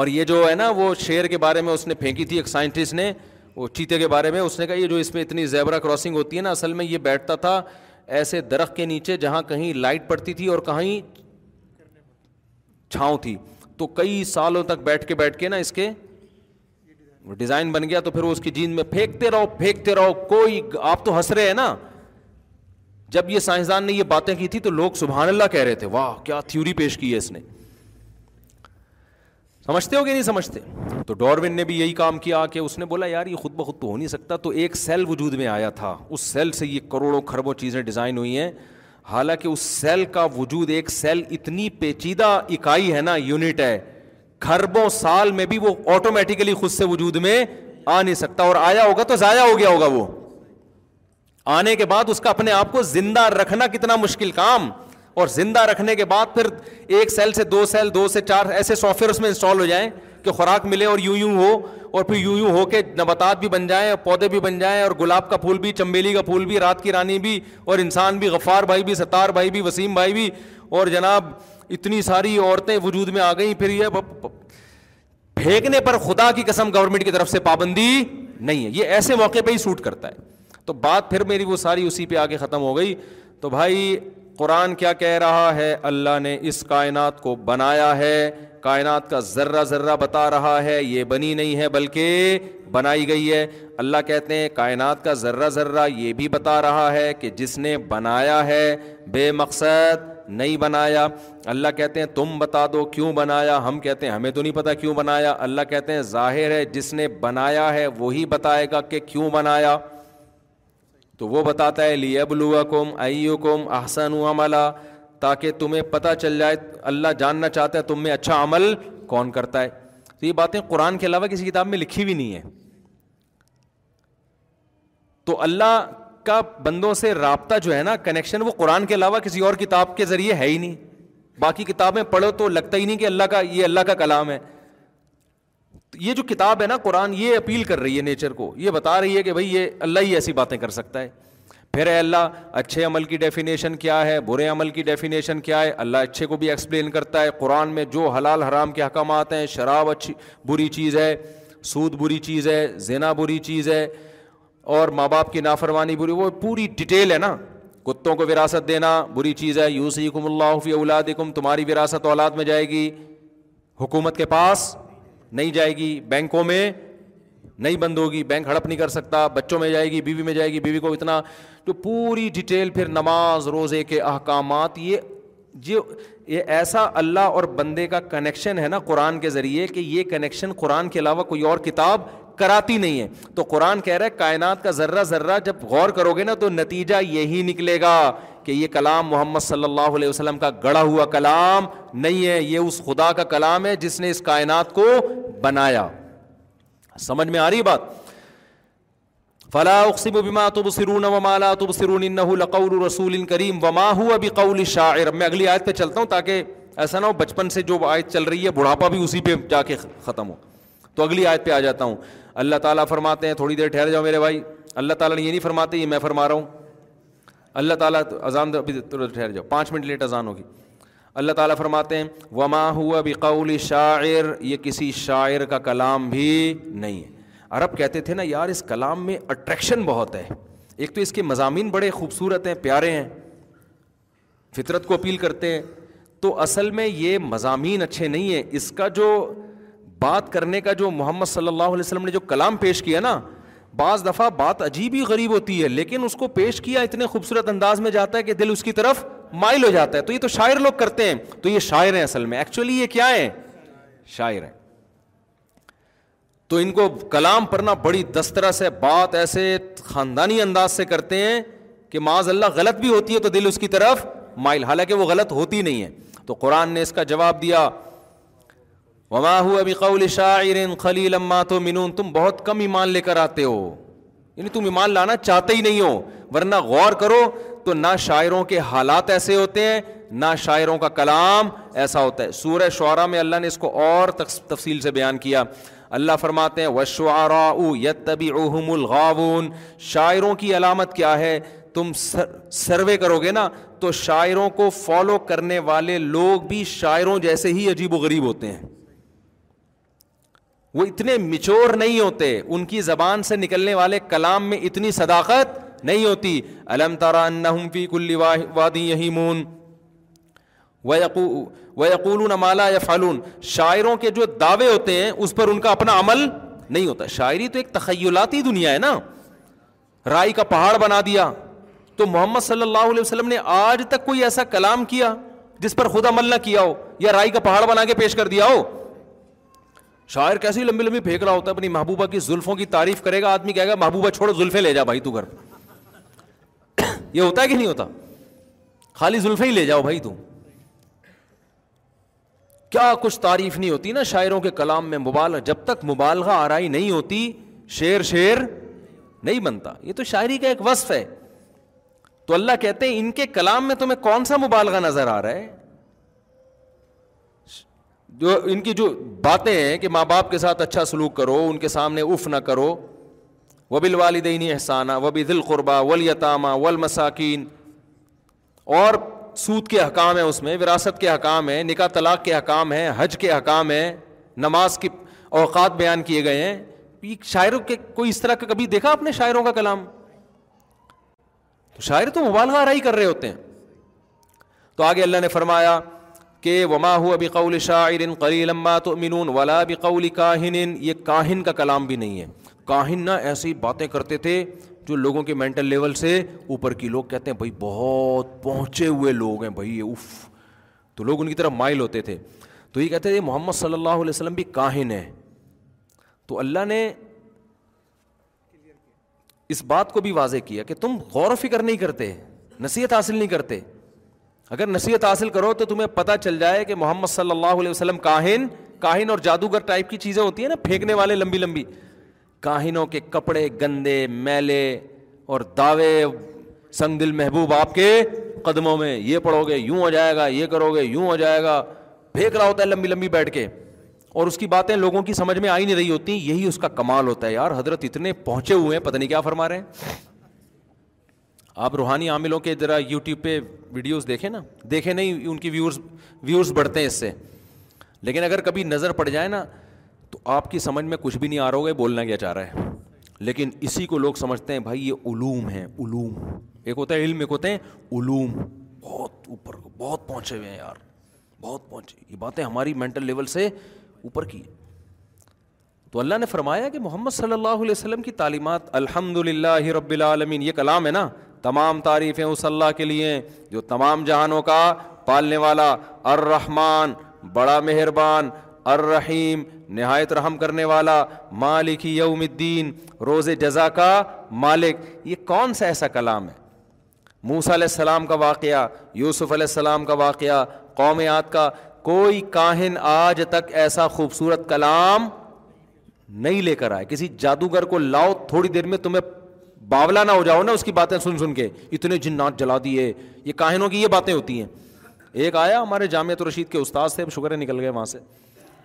اور یہ جو ہے نا وہ شیر کے بارے میں اس نے پھینکی تھی ایک سائنٹسٹ نے وہ چیتے کے بارے میں اس نے کہا یہ جو اس میں اتنی زیبرا کراسنگ ہوتی ہے نا اصل میں یہ بیٹھتا تھا ایسے درخت کے نیچے جہاں کہیں لائٹ پڑتی تھی اور کہیں چھاؤں تھی تو کئی سالوں تک بیٹھ کے بیٹھ کے نا اس کے ڈیزائن بن گیا تو پھر وہ اس کی جین میں پھینکتے رہو پھینکتے رہو کوئی آپ تو ہنس رہے ہیں نا جب یہ سائنسدان نے یہ باتیں کی تھی تو لوگ سبحان اللہ کہہ رہے تھے واہ کیا تھیوری پیش کی ہے اس نے سمجھتے ہو کہ نہیں سمجھتے تو ڈاروین نے بھی یہی کام کیا کہ اس نے بولا یار یہ خود بخود تو ہو نہیں سکتا تو ایک سیل وجود میں آیا تھا اس سیل سے یہ کروڑوں کھربوں چیزیں ڈیزائن ہوئی ہیں حالانکہ اس سیل کا وجود ایک سیل اتنی پیچیدہ اکائی ہے نا یونٹ ہے کھربوں سال میں بھی وہ آٹومیٹیکلی خود سے وجود میں آ نہیں سکتا اور آیا ہوگا تو ضائع ہو گیا ہوگا وہ آنے کے بعد اس کا اپنے آپ کو زندہ رکھنا کتنا مشکل کام اور زندہ رکھنے کے بعد پھر ایک سیل سے دو سیل دو سے چار ایسے سافٹ ویئر اس میں انسٹال ہو جائیں کہ خوراک ملے اور یوں یوں ہو اور پھر یوں یوں ہو کے نباتات بھی بن جائیں اور پودے بھی بن جائیں اور گلاب کا پھول بھی چمبیلی کا پھول بھی رات کی رانی بھی اور انسان بھی غفار بھائی بھی ستار بھائی بھی وسیم بھائی بھی اور جناب اتنی ساری عورتیں وجود میں آ گئیں پھر یہ پھینکنے پر خدا کی قسم گورنمنٹ کی طرف سے پابندی نہیں ہے یہ ایسے موقع پہ ہی سوٹ کرتا ہے تو بات پھر میری وہ ساری اسی پہ آ کے ختم ہو گئی تو بھائی قرآن کیا کہہ رہا ہے اللہ نے اس کائنات کو بنایا ہے کائنات کا ذرہ ذرہ بتا رہا ہے یہ بنی نہیں ہے بلکہ بنائی گئی ہے اللہ کہتے ہیں کائنات کا ذرہ ذرہ یہ بھی بتا رہا ہے کہ جس نے بنایا ہے بے مقصد نہیں بنایا اللہ کہتے ہیں تم بتا دو کیوں بنایا ہم کہتے ہیں ہمیں تو نہیں پتا کیوں بنایا اللہ کہتے ہیں ظاہر ہے جس نے بنایا ہے وہی بتائے گا کہ کیوں بنایا تو وہ بتاتا ہے لی اب قوم کم کوم کم احسن عملہ تاکہ تمہیں پتہ چل جائے اللہ جاننا چاہتا ہے تم میں اچھا عمل کون کرتا ہے تو یہ باتیں قرآن کے علاوہ کسی کتاب میں لکھی بھی نہیں ہے تو اللہ کا بندوں سے رابطہ جو ہے نا کنیکشن وہ قرآن کے علاوہ کسی اور کتاب کے ذریعے ہے ہی نہیں باقی کتابیں پڑھو تو لگتا ہی نہیں کہ اللہ کا یہ اللہ کا کلام ہے یہ جو کتاب ہے نا قرآن یہ اپیل کر رہی ہے نیچر کو یہ بتا رہی ہے کہ بھائی یہ اللہ ہی ایسی باتیں کر سکتا ہے پھر ہے اللہ اچھے عمل کی ڈیفینیشن کیا ہے برے عمل کی ڈیفینیشن کیا ہے اللہ اچھے کو بھی ایکسپلین کرتا ہے قرآن میں جو حلال حرام کے حکامات ہیں شراب اچھی بری چیز ہے سود بری چیز ہے زینا بری چیز ہے اور ماں باپ کی نافرمانی بری وہ پوری ڈیٹیل ہے نا کتوں کو وراثت دینا بری چیز ہے یوسیکم اللہ حفیع اولادکم کم تمہاری وراثت اولاد میں جائے گی حکومت کے پاس نہیں جائے گی بینکوں میں نہیں بند ہوگی بینک ہڑپ نہیں کر سکتا بچوں میں جائے گی بیوی میں جائے گی بیوی کو اتنا جو پوری ڈیٹیل پھر نماز روزے کے احکامات یہ جو یہ ایسا اللہ اور بندے کا کنیکشن ہے نا قرآن کے ذریعے کہ یہ کنیکشن قرآن کے علاوہ کوئی اور کتاب کراتی نہیں ہے تو قرآن کہہ کائنات کا ذرہ ذرہ جب غور کرو گے نا تو نتیجہ یہی نکلے گا کہ یہ کلام محمد صلی اللہ علیہ وسلم کا گڑا ہوا کلام نہیں ہے یہ اس خدا کا کلام ہے جس نے اس کائنات کو بنایا سمجھ میں میں آ رہی بات رسول کریم وما شاعر اگلی آیت پہ چلتا ہوں تاکہ ایسا نہ ہو بچپن سے جو آیت چل رہی ہے بڑھاپا بھی اسی پہ جا کے ختم ہو تو اگلی آیت پہ آ جاتا ہوں اللہ تعالیٰ فرماتے ہیں تھوڑی دیر ٹھہر جاؤ میرے بھائی اللہ تعالیٰ نے یہ نہیں فرماتے یہ میں فرما رہا ہوں اللہ تعالیٰ اذان ابھی ٹھہر جاؤ پانچ منٹ لیٹ اذان ہوگی اللہ تعالیٰ فرماتے ہیں وما ہوا بقول شاعر یہ کسی شاعر کا کلام بھی نہیں ہے عرب کہتے تھے نا یار اس کلام میں اٹریکشن بہت ہے ایک تو اس کے مضامین بڑے خوبصورت ہیں پیارے ہیں فطرت کو اپیل کرتے ہیں تو اصل میں یہ مضامین اچھے نہیں ہیں اس کا جو بات کرنے کا جو محمد صلی اللہ علیہ وسلم نے جو کلام پیش کیا نا بعض دفعہ بات عجیب ہی غریب ہوتی ہے لیکن اس کو پیش کیا اتنے خوبصورت انداز میں جاتا ہے کہ دل اس کی طرف مائل ہو جاتا ہے تو یہ تو شاعر لوگ کرتے ہیں تو یہ شاعر ہیں اصل میں ایکچولی یہ کیا ہے شاعر ہیں تو ان کو کلام پڑھنا بڑی دسترا سے بات ایسے خاندانی انداز سے کرتے ہیں کہ معاذ اللہ غلط بھی ہوتی ہے تو دل اس کی طرف مائل حالانکہ وہ غلط ہوتی نہیں ہے تو قرآن نے اس کا جواب دیا وما ابھی قول شاعر خلیل اما تو منون تم بہت کم ایمان لے کر آتے ہو یعنی تم ایمان لانا چاہتے ہی نہیں ہو ورنہ غور کرو تو نہ شاعروں کے حالات ایسے ہوتے ہیں نہ شاعروں کا کلام ایسا ہوتا ہے سورہ شعرا میں اللہ نے اس کو اور تفصیل سے بیان کیا اللہ فرماتے ہیں وشعرا او یت تبھی الغاون شاعروں کی علامت کیا ہے تم سروے کرو گے نا تو شاعروں کو فالو کرنے والے لوگ بھی شاعروں جیسے ہی عجیب و غریب ہوتے ہیں وہ اتنے مچور نہیں ہوتے ان کی زبان سے نکلنے والے کلام میں اتنی صداقت نہیں ہوتی الم تارا فی کل وادی یقول یا فالون شاعروں کے جو دعوے ہوتے ہیں اس پر ان کا اپنا عمل نہیں ہوتا شاعری تو ایک تخیلاتی دنیا ہے نا رائی کا پہاڑ بنا دیا تو محمد صلی اللہ علیہ وسلم نے آج تک کوئی ایسا کلام کیا جس پر خود عمل نہ کیا ہو یا رائی کا پہاڑ بنا کے پیش کر دیا ہو شاعر کیسے لمبی لمبی پھینک رہا ہوتا ہے اپنی محبوبہ کی زلفوں کی تعریف کرے گا آدمی کہے گا محبوبہ چھوڑو زلفے *coughs* یہ ہوتا ہے کہ نہیں ہوتا خالی ہی لے جاؤ بھائی تم کیا کچھ تعریف نہیں ہوتی نا شاعروں کے کلام میں مبالغ جب تک مبالغہ آرائی نہیں ہوتی شیر شیر نہیں بنتا یہ تو شاعری کا ایک وصف ہے تو اللہ کہتے ہیں ان کے کلام میں تمہیں کون سا مبالغہ نظر آ رہا ہے جو ان کی جو باتیں ہیں کہ ماں باپ کے ساتھ اچھا سلوک کرو ان کے سامنے اف نہ کرو و بال والدینی احسانہ وبِ دل قربا ولیطامہ ولمساکین ول مساکین اور سود کے احکام ہیں اس میں وراثت کے احکام ہیں نکاح طلاق کے احکام ہیں حج کے احکام ہیں نماز کی اوقات بیان کیے گئے ہیں شاعروں کے کوئی اس طرح کا کبھی دیکھا آپ نے شاعروں کا کلام شاعر تو مبالغہ آرائی کر رہے ہوتے ہیں تو آگے اللہ نے فرمایا کہ وما ہوا بقول شاعر قلی علما تو ولا بقول کاہن یہ کاہن کا کلام بھی نہیں ہے کاہن نہ ایسی باتیں کرتے تھے جو لوگوں کے مینٹل لیول سے اوپر کی لوگ کہتے ہیں بھائی بہت پہنچے ہوئے لوگ ہیں بھائی یہ اف تو لوگ ان کی طرف مائل ہوتے تھے تو یہ کہتے محمد صلی اللہ علیہ وسلم بھی کاہن ہے تو اللہ نے اس بات کو بھی واضح کیا کہ تم غور و فکر نہیں کرتے نصیحت حاصل نہیں کرتے اگر نصیحت حاصل کرو تو تمہیں پتا چل جائے کہ محمد صلی اللہ علیہ وسلم کاہن کاہن اور جادوگر ٹائپ کی چیزیں ہوتی ہیں نا پھینکنے والے لمبی لمبی کاہنوں کے کپڑے گندے میلے اور دعوے سنگ دل محبوب آپ کے قدموں میں یہ پڑھو گے یوں ہو جائے گا یہ کرو گے یوں ہو جائے گا پھینک رہا ہوتا ہے لمبی لمبی بیٹھ کے اور اس کی باتیں لوگوں کی سمجھ میں آئی نہیں رہی ہوتی یہی اس کا کمال ہوتا ہے یار حضرت اتنے پہنچے ہوئے ہیں پتہ نہیں کیا فرما رہے ہیں آپ روحانی عاملوں کے ذرا یوٹیوب پہ ویڈیوز دیکھیں نا دیکھیں نہیں ان کی ویورز ویورز بڑھتے ہیں اس سے لیکن اگر کبھی نظر پڑ جائے نا تو آپ کی سمجھ میں کچھ بھی نہیں آ رہا ہوگا بولنا کیا چاہ رہا ہے لیکن اسی کو لوگ سمجھتے ہیں بھائی یہ علوم ہیں علوم ایک ہوتا ہے علم ایک ہوتے ہیں علوم بہت اوپر بہت پہنچے ہوئے ہیں یار بہت پہنچے یہ باتیں ہماری مینٹل لیول سے اوپر کی تو اللہ نے فرمایا کہ محمد صلی اللہ علیہ وسلم کی تعلیمات الحمد للہ رب العالمین یہ کلام ہے نا تمام تعریفیں اس اللہ کے لیے جو تمام جہانوں کا پالنے والا الرحمن بڑا مہربان الرحیم نہایت رحم کرنے والا مالک یوم الدین روز جزا کا مالک یہ کون سا ایسا کلام ہے موسا علیہ السلام کا واقعہ یوسف علیہ السلام کا واقعہ قومیات کا کوئی کاہن آج تک ایسا خوبصورت کلام نہیں لے کر آئے کسی جادوگر کو لاؤ تھوڑی دیر میں تمہیں باولا نہ ہو جاؤ نا اس کی باتیں سن سن کے اتنے جنات جلا دیے یہ کاہنوں کی یہ باتیں ہوتی ہیں ایک آیا ہمارے جامعۃ رشید کے استاد تھے شکر ہے نکل گئے وہاں سے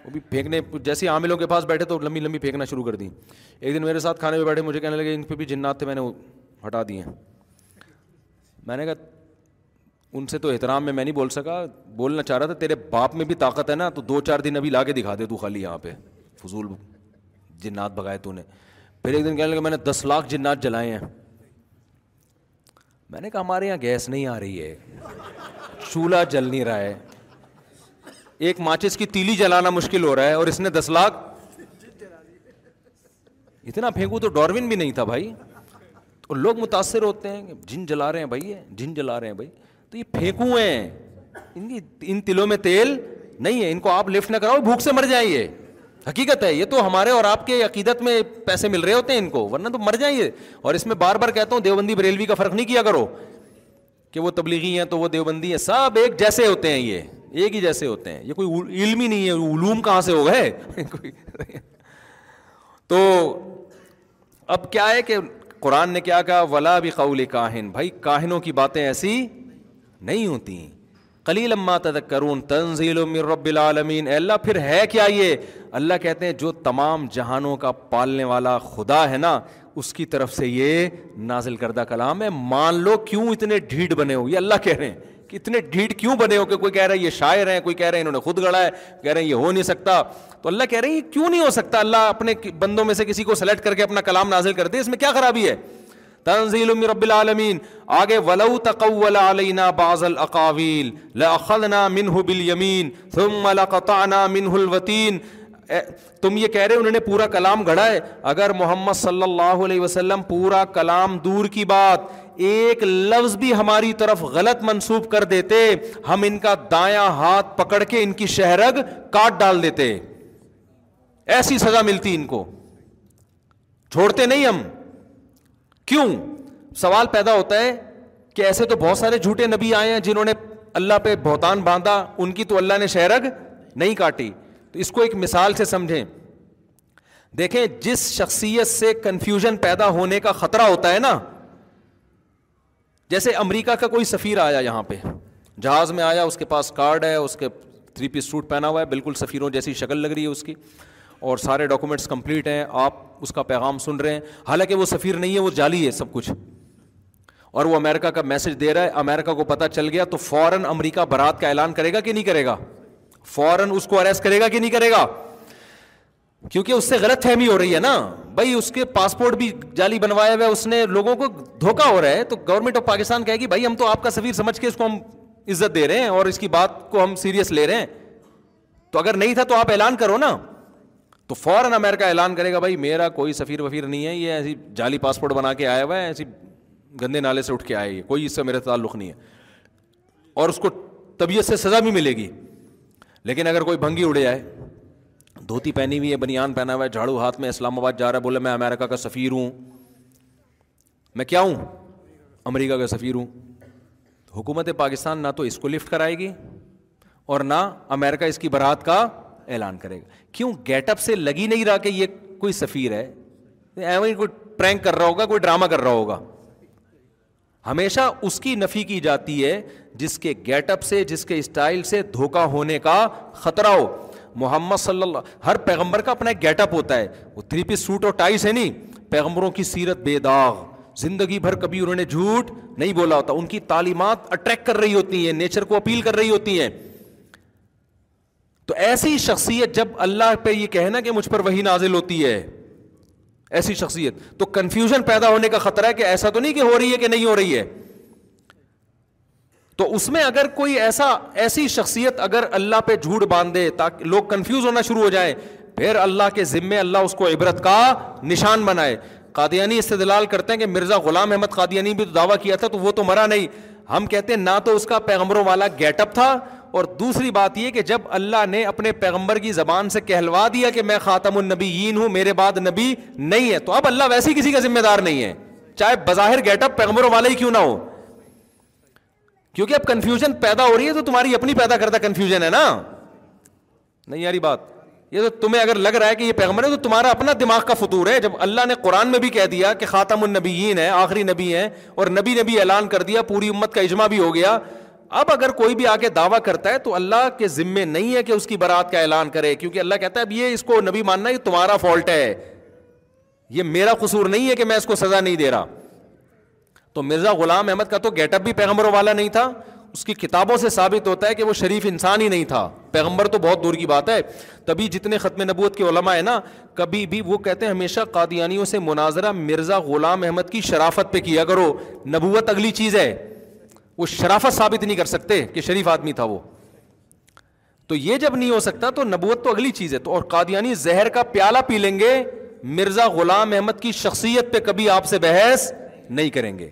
وہ بھی پھینکنے جیسے ہی عاملوں کے پاس بیٹھے تو لمبی لمبی پھینکنا شروع کر دی ایک دن میرے ساتھ کھانے پہ بیٹھے مجھے کہنے لگے ان پہ بھی جنات تھے میں نے ہٹا دیے ہیں میں نے کہا ان سے تو احترام میں میں نہیں بول سکا بولنا چاہ رہا تھا تیرے باپ میں بھی طاقت ہے نا تو دو چار دن ابھی لا کے دکھا دے تو خالی یہاں پہ فضول جنات بگائے تو نے پھر ایک دن کہنے لگا میں نے دس لاکھ جنات جلائے ہیں میں نے کہا ہمارے یہاں گیس نہیں آ رہی ہے چولہا جل نہیں رہا ہے ایک ماچس کی تیلی جلانا مشکل ہو رہا ہے اور اس نے دس لاکھ اتنا پھینکو تو ڈاروین بھی نہیں تھا بھائی اور لوگ متاثر ہوتے ہیں جن جلا رہے ہیں بھائی جن جلا رہے ہیں بھائی تو یہ پھینکو ہیں ان کی ان تلوں میں تیل نہیں ہے ان کو آپ لفٹ نہ کراؤ بھوک سے مر جائیں یہ حقیقت ہے یہ تو ہمارے اور آپ کے عقیدت میں پیسے مل رہے ہوتے ہیں ان کو ورنہ تو مر جائیں یہ اور اس میں بار بار کہتا ہوں دیوبندی بریلوی کا فرق نہیں کیا کرو کہ وہ تبلیغی ہیں تو وہ دیوبندی ہیں سب ایک جیسے ہوتے ہیں یہ ایک ہی جیسے ہوتے ہیں یہ کوئی علم ہی نہیں ہے علوم کہاں سے ہو گئے *laughs* تو اب کیا ہے کہ قرآن نے کیا کہا ولا بھی قول کاہن بھائی کاہنوں کی باتیں ایسی نہیں ہوتیں کلی لما تذکرون کرون من رب العالمین اللہ پھر ہے کیا یہ اللہ کہتے ہیں جو تمام جہانوں کا پالنے والا خدا ہے نا اس کی طرف سے یہ نازل کردہ کلام ہے مان لو کیوں اتنے ڈھیٹ بنے ہو یہ اللہ کہہ رہے ہیں کہ اتنے ڈھیٹ کیوں بنے ہو کہ کوئی کہہ رہا ہے یہ شاعر ہیں کوئی کہہ رہے ہیں انہوں نے خود گڑا ہے کہہ رہے ہیں یہ ہو نہیں سکتا تو اللہ کہہ رہے ہیں یہ کیوں نہیں ہو سکتا اللہ اپنے بندوں میں سے کسی کو سلیکٹ کر کے اپنا کلام نازل کر دے اس میں کیا خرابی ہے تنزیل من رب العالمین آگے ولو تقول علینا بعض الاقاویل بالیمین ثم لقطعنا تم یہ کہہ رہے انہوں نے پورا کلام گھڑا ہے اگر محمد صلی اللہ علیہ وسلم پورا کلام دور کی بات ایک لفظ بھی ہماری طرف غلط منسوب کر دیتے ہم ان کا دایاں ہاتھ پکڑ کے ان کی شہرگ کاٹ ڈال دیتے ایسی سزا ملتی ان کو چھوڑتے نہیں ہم کیوں سوال پیدا ہوتا ہے کہ ایسے تو بہت سارے جھوٹے نبی آئے ہیں جنہوں نے اللہ پہ بہتان باندھا ان کی تو اللہ نے شہرگ نہیں کاٹی تو اس کو ایک مثال سے سمجھیں دیکھیں جس شخصیت سے کنفیوژن پیدا ہونے کا خطرہ ہوتا ہے نا جیسے امریکہ کا کوئی سفیر آیا یہاں پہ جہاز میں آیا اس کے پاس کارڈ ہے اس کے تھری پیس سوٹ پہنا ہوا ہے بالکل سفیروں جیسی شکل لگ رہی ہے اس کی اور سارے ڈاکومنٹس کمپلیٹ ہیں آپ اس کا پیغام سن رہے ہیں حالانکہ وہ سفیر نہیں ہے وہ جعلی ہے سب کچھ اور وہ امریکہ کا میسج دے رہا ہے امریکہ کو پتہ چل گیا تو فوراً امریکہ برات کا اعلان کرے گا کہ نہیں کرے گا فوراً اس کو اریسٹ کرے گا کہ نہیں کرے گا کیونکہ اس سے غلط فہمی ہو رہی ہے نا بھائی اس کے پاسپورٹ بھی جعلی بنوایا ہوا ہے اس نے لوگوں کو دھوکا ہو رہا ہے تو گورنمنٹ آف پاکستان کہے گی بھائی ہم تو آپ کا سفیر سمجھ کے اس کو ہم عزت دے رہے ہیں اور اس کی بات کو ہم سیریس لے رہے ہیں تو اگر نہیں تھا تو آپ اعلان کرو نا تو فوراً امریکہ اعلان کرے گا بھائی میرا کوئی سفیر وفیر نہیں ہے یہ ایسی جعلی پاسپورٹ بنا کے آیا ہوا ہے ایسی گندے نالے سے اٹھ کے آئے یہ کوئی اس سے میرے تعلق نہیں ہے اور اس کو طبیعت سے سزا بھی ملے گی لیکن اگر کوئی بھنگی اڑے جائے دھوتی پہنی ہوئی ہے بنیان پہنا ہوا ہے جھاڑو ہاتھ میں اسلام آباد جا رہا ہے بولے میں امریکہ کا سفیر ہوں میں کیا ہوں امریکہ کا سفیر ہوں حکومت پاکستان نہ تو اس کو لفٹ کرائے گی اور نہ امریکہ اس کی برات کا اعلان کرے گا کیوں گیٹ اپ سے لگی نہیں رہا کہ یہ کوئی سفیر ہے کوئی پرینک کر رہا ہوگا کوئی ڈرامہ کر رہا ہوگا ہمیشہ اس کی نفی کی جاتی ہے جس کے گیٹ اپ سے جس کے اسٹائل سے دھوکہ ہونے کا خطرہ ہو محمد صلی اللہ ہر پیغمبر کا اپنا ایک گیٹ اپ ہوتا ہے وہ تھری پیس سوٹ اور ٹائلس ہے نہیں پیغمبروں کی سیرت بے داغ زندگی بھر کبھی انہوں نے جھوٹ نہیں بولا ہوتا ان کی تعلیمات اٹریکٹ کر رہی ہوتی ہیں نیچر کو اپیل کر رہی ہوتی ہیں تو ایسی شخصیت جب اللہ پہ یہ کہنا کہ مجھ پر وہی نازل ہوتی ہے ایسی شخصیت تو کنفیوژن پیدا ہونے کا خطرہ ہے کہ ایسا تو نہیں کہ ہو رہی ہے کہ نہیں ہو رہی ہے تو اس میں اگر کوئی ایسا ایسی شخصیت اگر اللہ پہ جھوٹ باندھ دے تاکہ لوگ کنفیوز ہونا شروع ہو جائیں پھر اللہ کے ذمے اللہ اس کو عبرت کا نشان بنائے قادیانی استدلال کرتے ہیں کہ مرزا غلام احمد قادیانی بھی تو دعویٰ کیا تھا تو وہ تو مرا نہیں ہم کہتے ہیں نہ تو اس کا پیغمبروں والا گیٹ اپ تھا اور دوسری بات یہ کہ جب اللہ نے اپنے پیغمبر کی زبان سے کہلوا دیا کہ میں خاتم النبیین ہوں میرے بعد نبی نہیں ہے تو اب اللہ ویسے کسی کا ذمہ دار نہیں ہے چاہے بظاہر گیٹ اپ پیغمبروں والا ہی کیوں نہ ہو کیونکہ اب کنفیوژن پیدا ہو رہی ہے تو تمہاری اپنی پیدا کرتا کنفیوژن ہے نا نہیں یاری بات یہ تو تمہیں اگر لگ رہا ہے کہ یہ پیغمبر ہے تو تمہارا اپنا دماغ کا فطور ہے جب اللہ نے قرآن میں بھی کہہ دیا کہ خاتم النبیین ہے آخری نبی ہیں اور نبی نے بھی اعلان کر دیا پوری امت کا اجماع بھی ہو گیا اب اگر کوئی بھی آگے دعویٰ کرتا ہے تو اللہ کے ذمے نہیں ہے کہ اس کی برات کا اعلان کرے کیونکہ اللہ کہتا ہے اب یہ اس کو نبی ماننا یہ تمہارا فالٹ ہے یہ میرا قصور نہیں ہے کہ میں اس کو سزا نہیں دے رہا تو مرزا غلام احمد کا تو گیٹ اپ بھی پیغمبروں والا نہیں تھا اس کی کتابوں سے ثابت ہوتا ہے کہ وہ شریف انسان ہی نہیں تھا پیغمبر تو بہت دور کی بات ہے تبھی جتنے ختم نبوت کے علماء ہیں نا کبھی بھی وہ کہتے ہیں ہمیشہ قادیانیوں سے مناظرہ مرزا غلام احمد کی شرافت پہ کیا کرو نبوت اگلی چیز ہے وہ شرافت ثابت نہیں کر سکتے کہ شریف آدمی تھا وہ تو یہ جب نہیں ہو سکتا تو نبوت تو اگلی چیز ہے تو اور قادیانی زہر کا پیالہ پی لیں گے مرزا غلام احمد کی شخصیت پہ کبھی آپ سے بحث نہیں کریں گے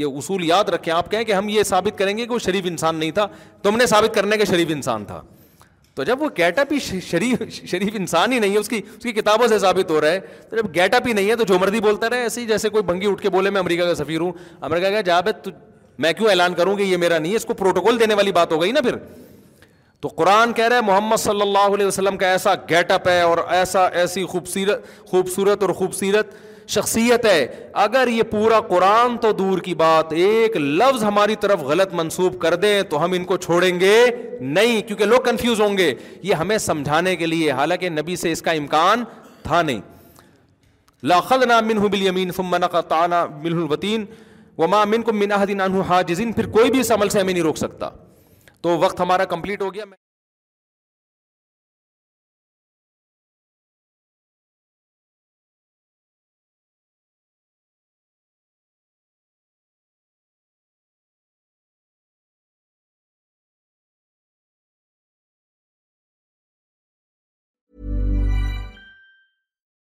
یہ اصول یاد رکھیں آپ کہیں کہ ہم یہ ثابت کریں گے کہ وہ شریف انسان نہیں تھا تم نے ثابت کرنے کا شریف انسان تھا تو جب وہ ہی شریف شریف انسان ہی نہیں ہے اس کی اس کی کتابوں سے ثابت ہو رہا ہے تو جب اپ ہی نہیں ہے تو جو مردی بولتا رہے ایسے ہی جیسے کوئی بنگی اٹھ کے بولے میں امریکہ کا سفیر ہوں امریکہ کا جاب میں کیوں اعلان کروں گی یہ میرا نہیں ہے اس کو پروٹوکول دینے والی بات ہو گئی نا پھر تو قرآن کہہ رہے ہے محمد صلی اللہ علیہ وسلم کا ایسا گیٹ اپ ہے اور ایسا ایسی خوبصورت خوبصورت اور خوبصورت شخصیت ہے اگر یہ پورا قرآن تو دور کی بات ایک لفظ ہماری طرف غلط منسوب کر دیں تو ہم ان کو چھوڑیں گے نہیں کیونکہ لوگ کنفیوز ہوں گے یہ ہمیں سمجھانے کے لیے حالانکہ نبی سے اس کا امکان تھا نہیں لاخل نام منہ بل یمین فمن قطع بل الوطین ماں من کو منادین ہا جزن پھر کوئی بھی اس عمل سے ہمیں نہیں روک سکتا تو وقت ہمارا کمپلیٹ ہو گیا میں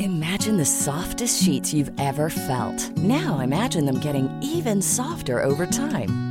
Imagine the softest sheets you've ever felt. Now imagine them getting even softer over time.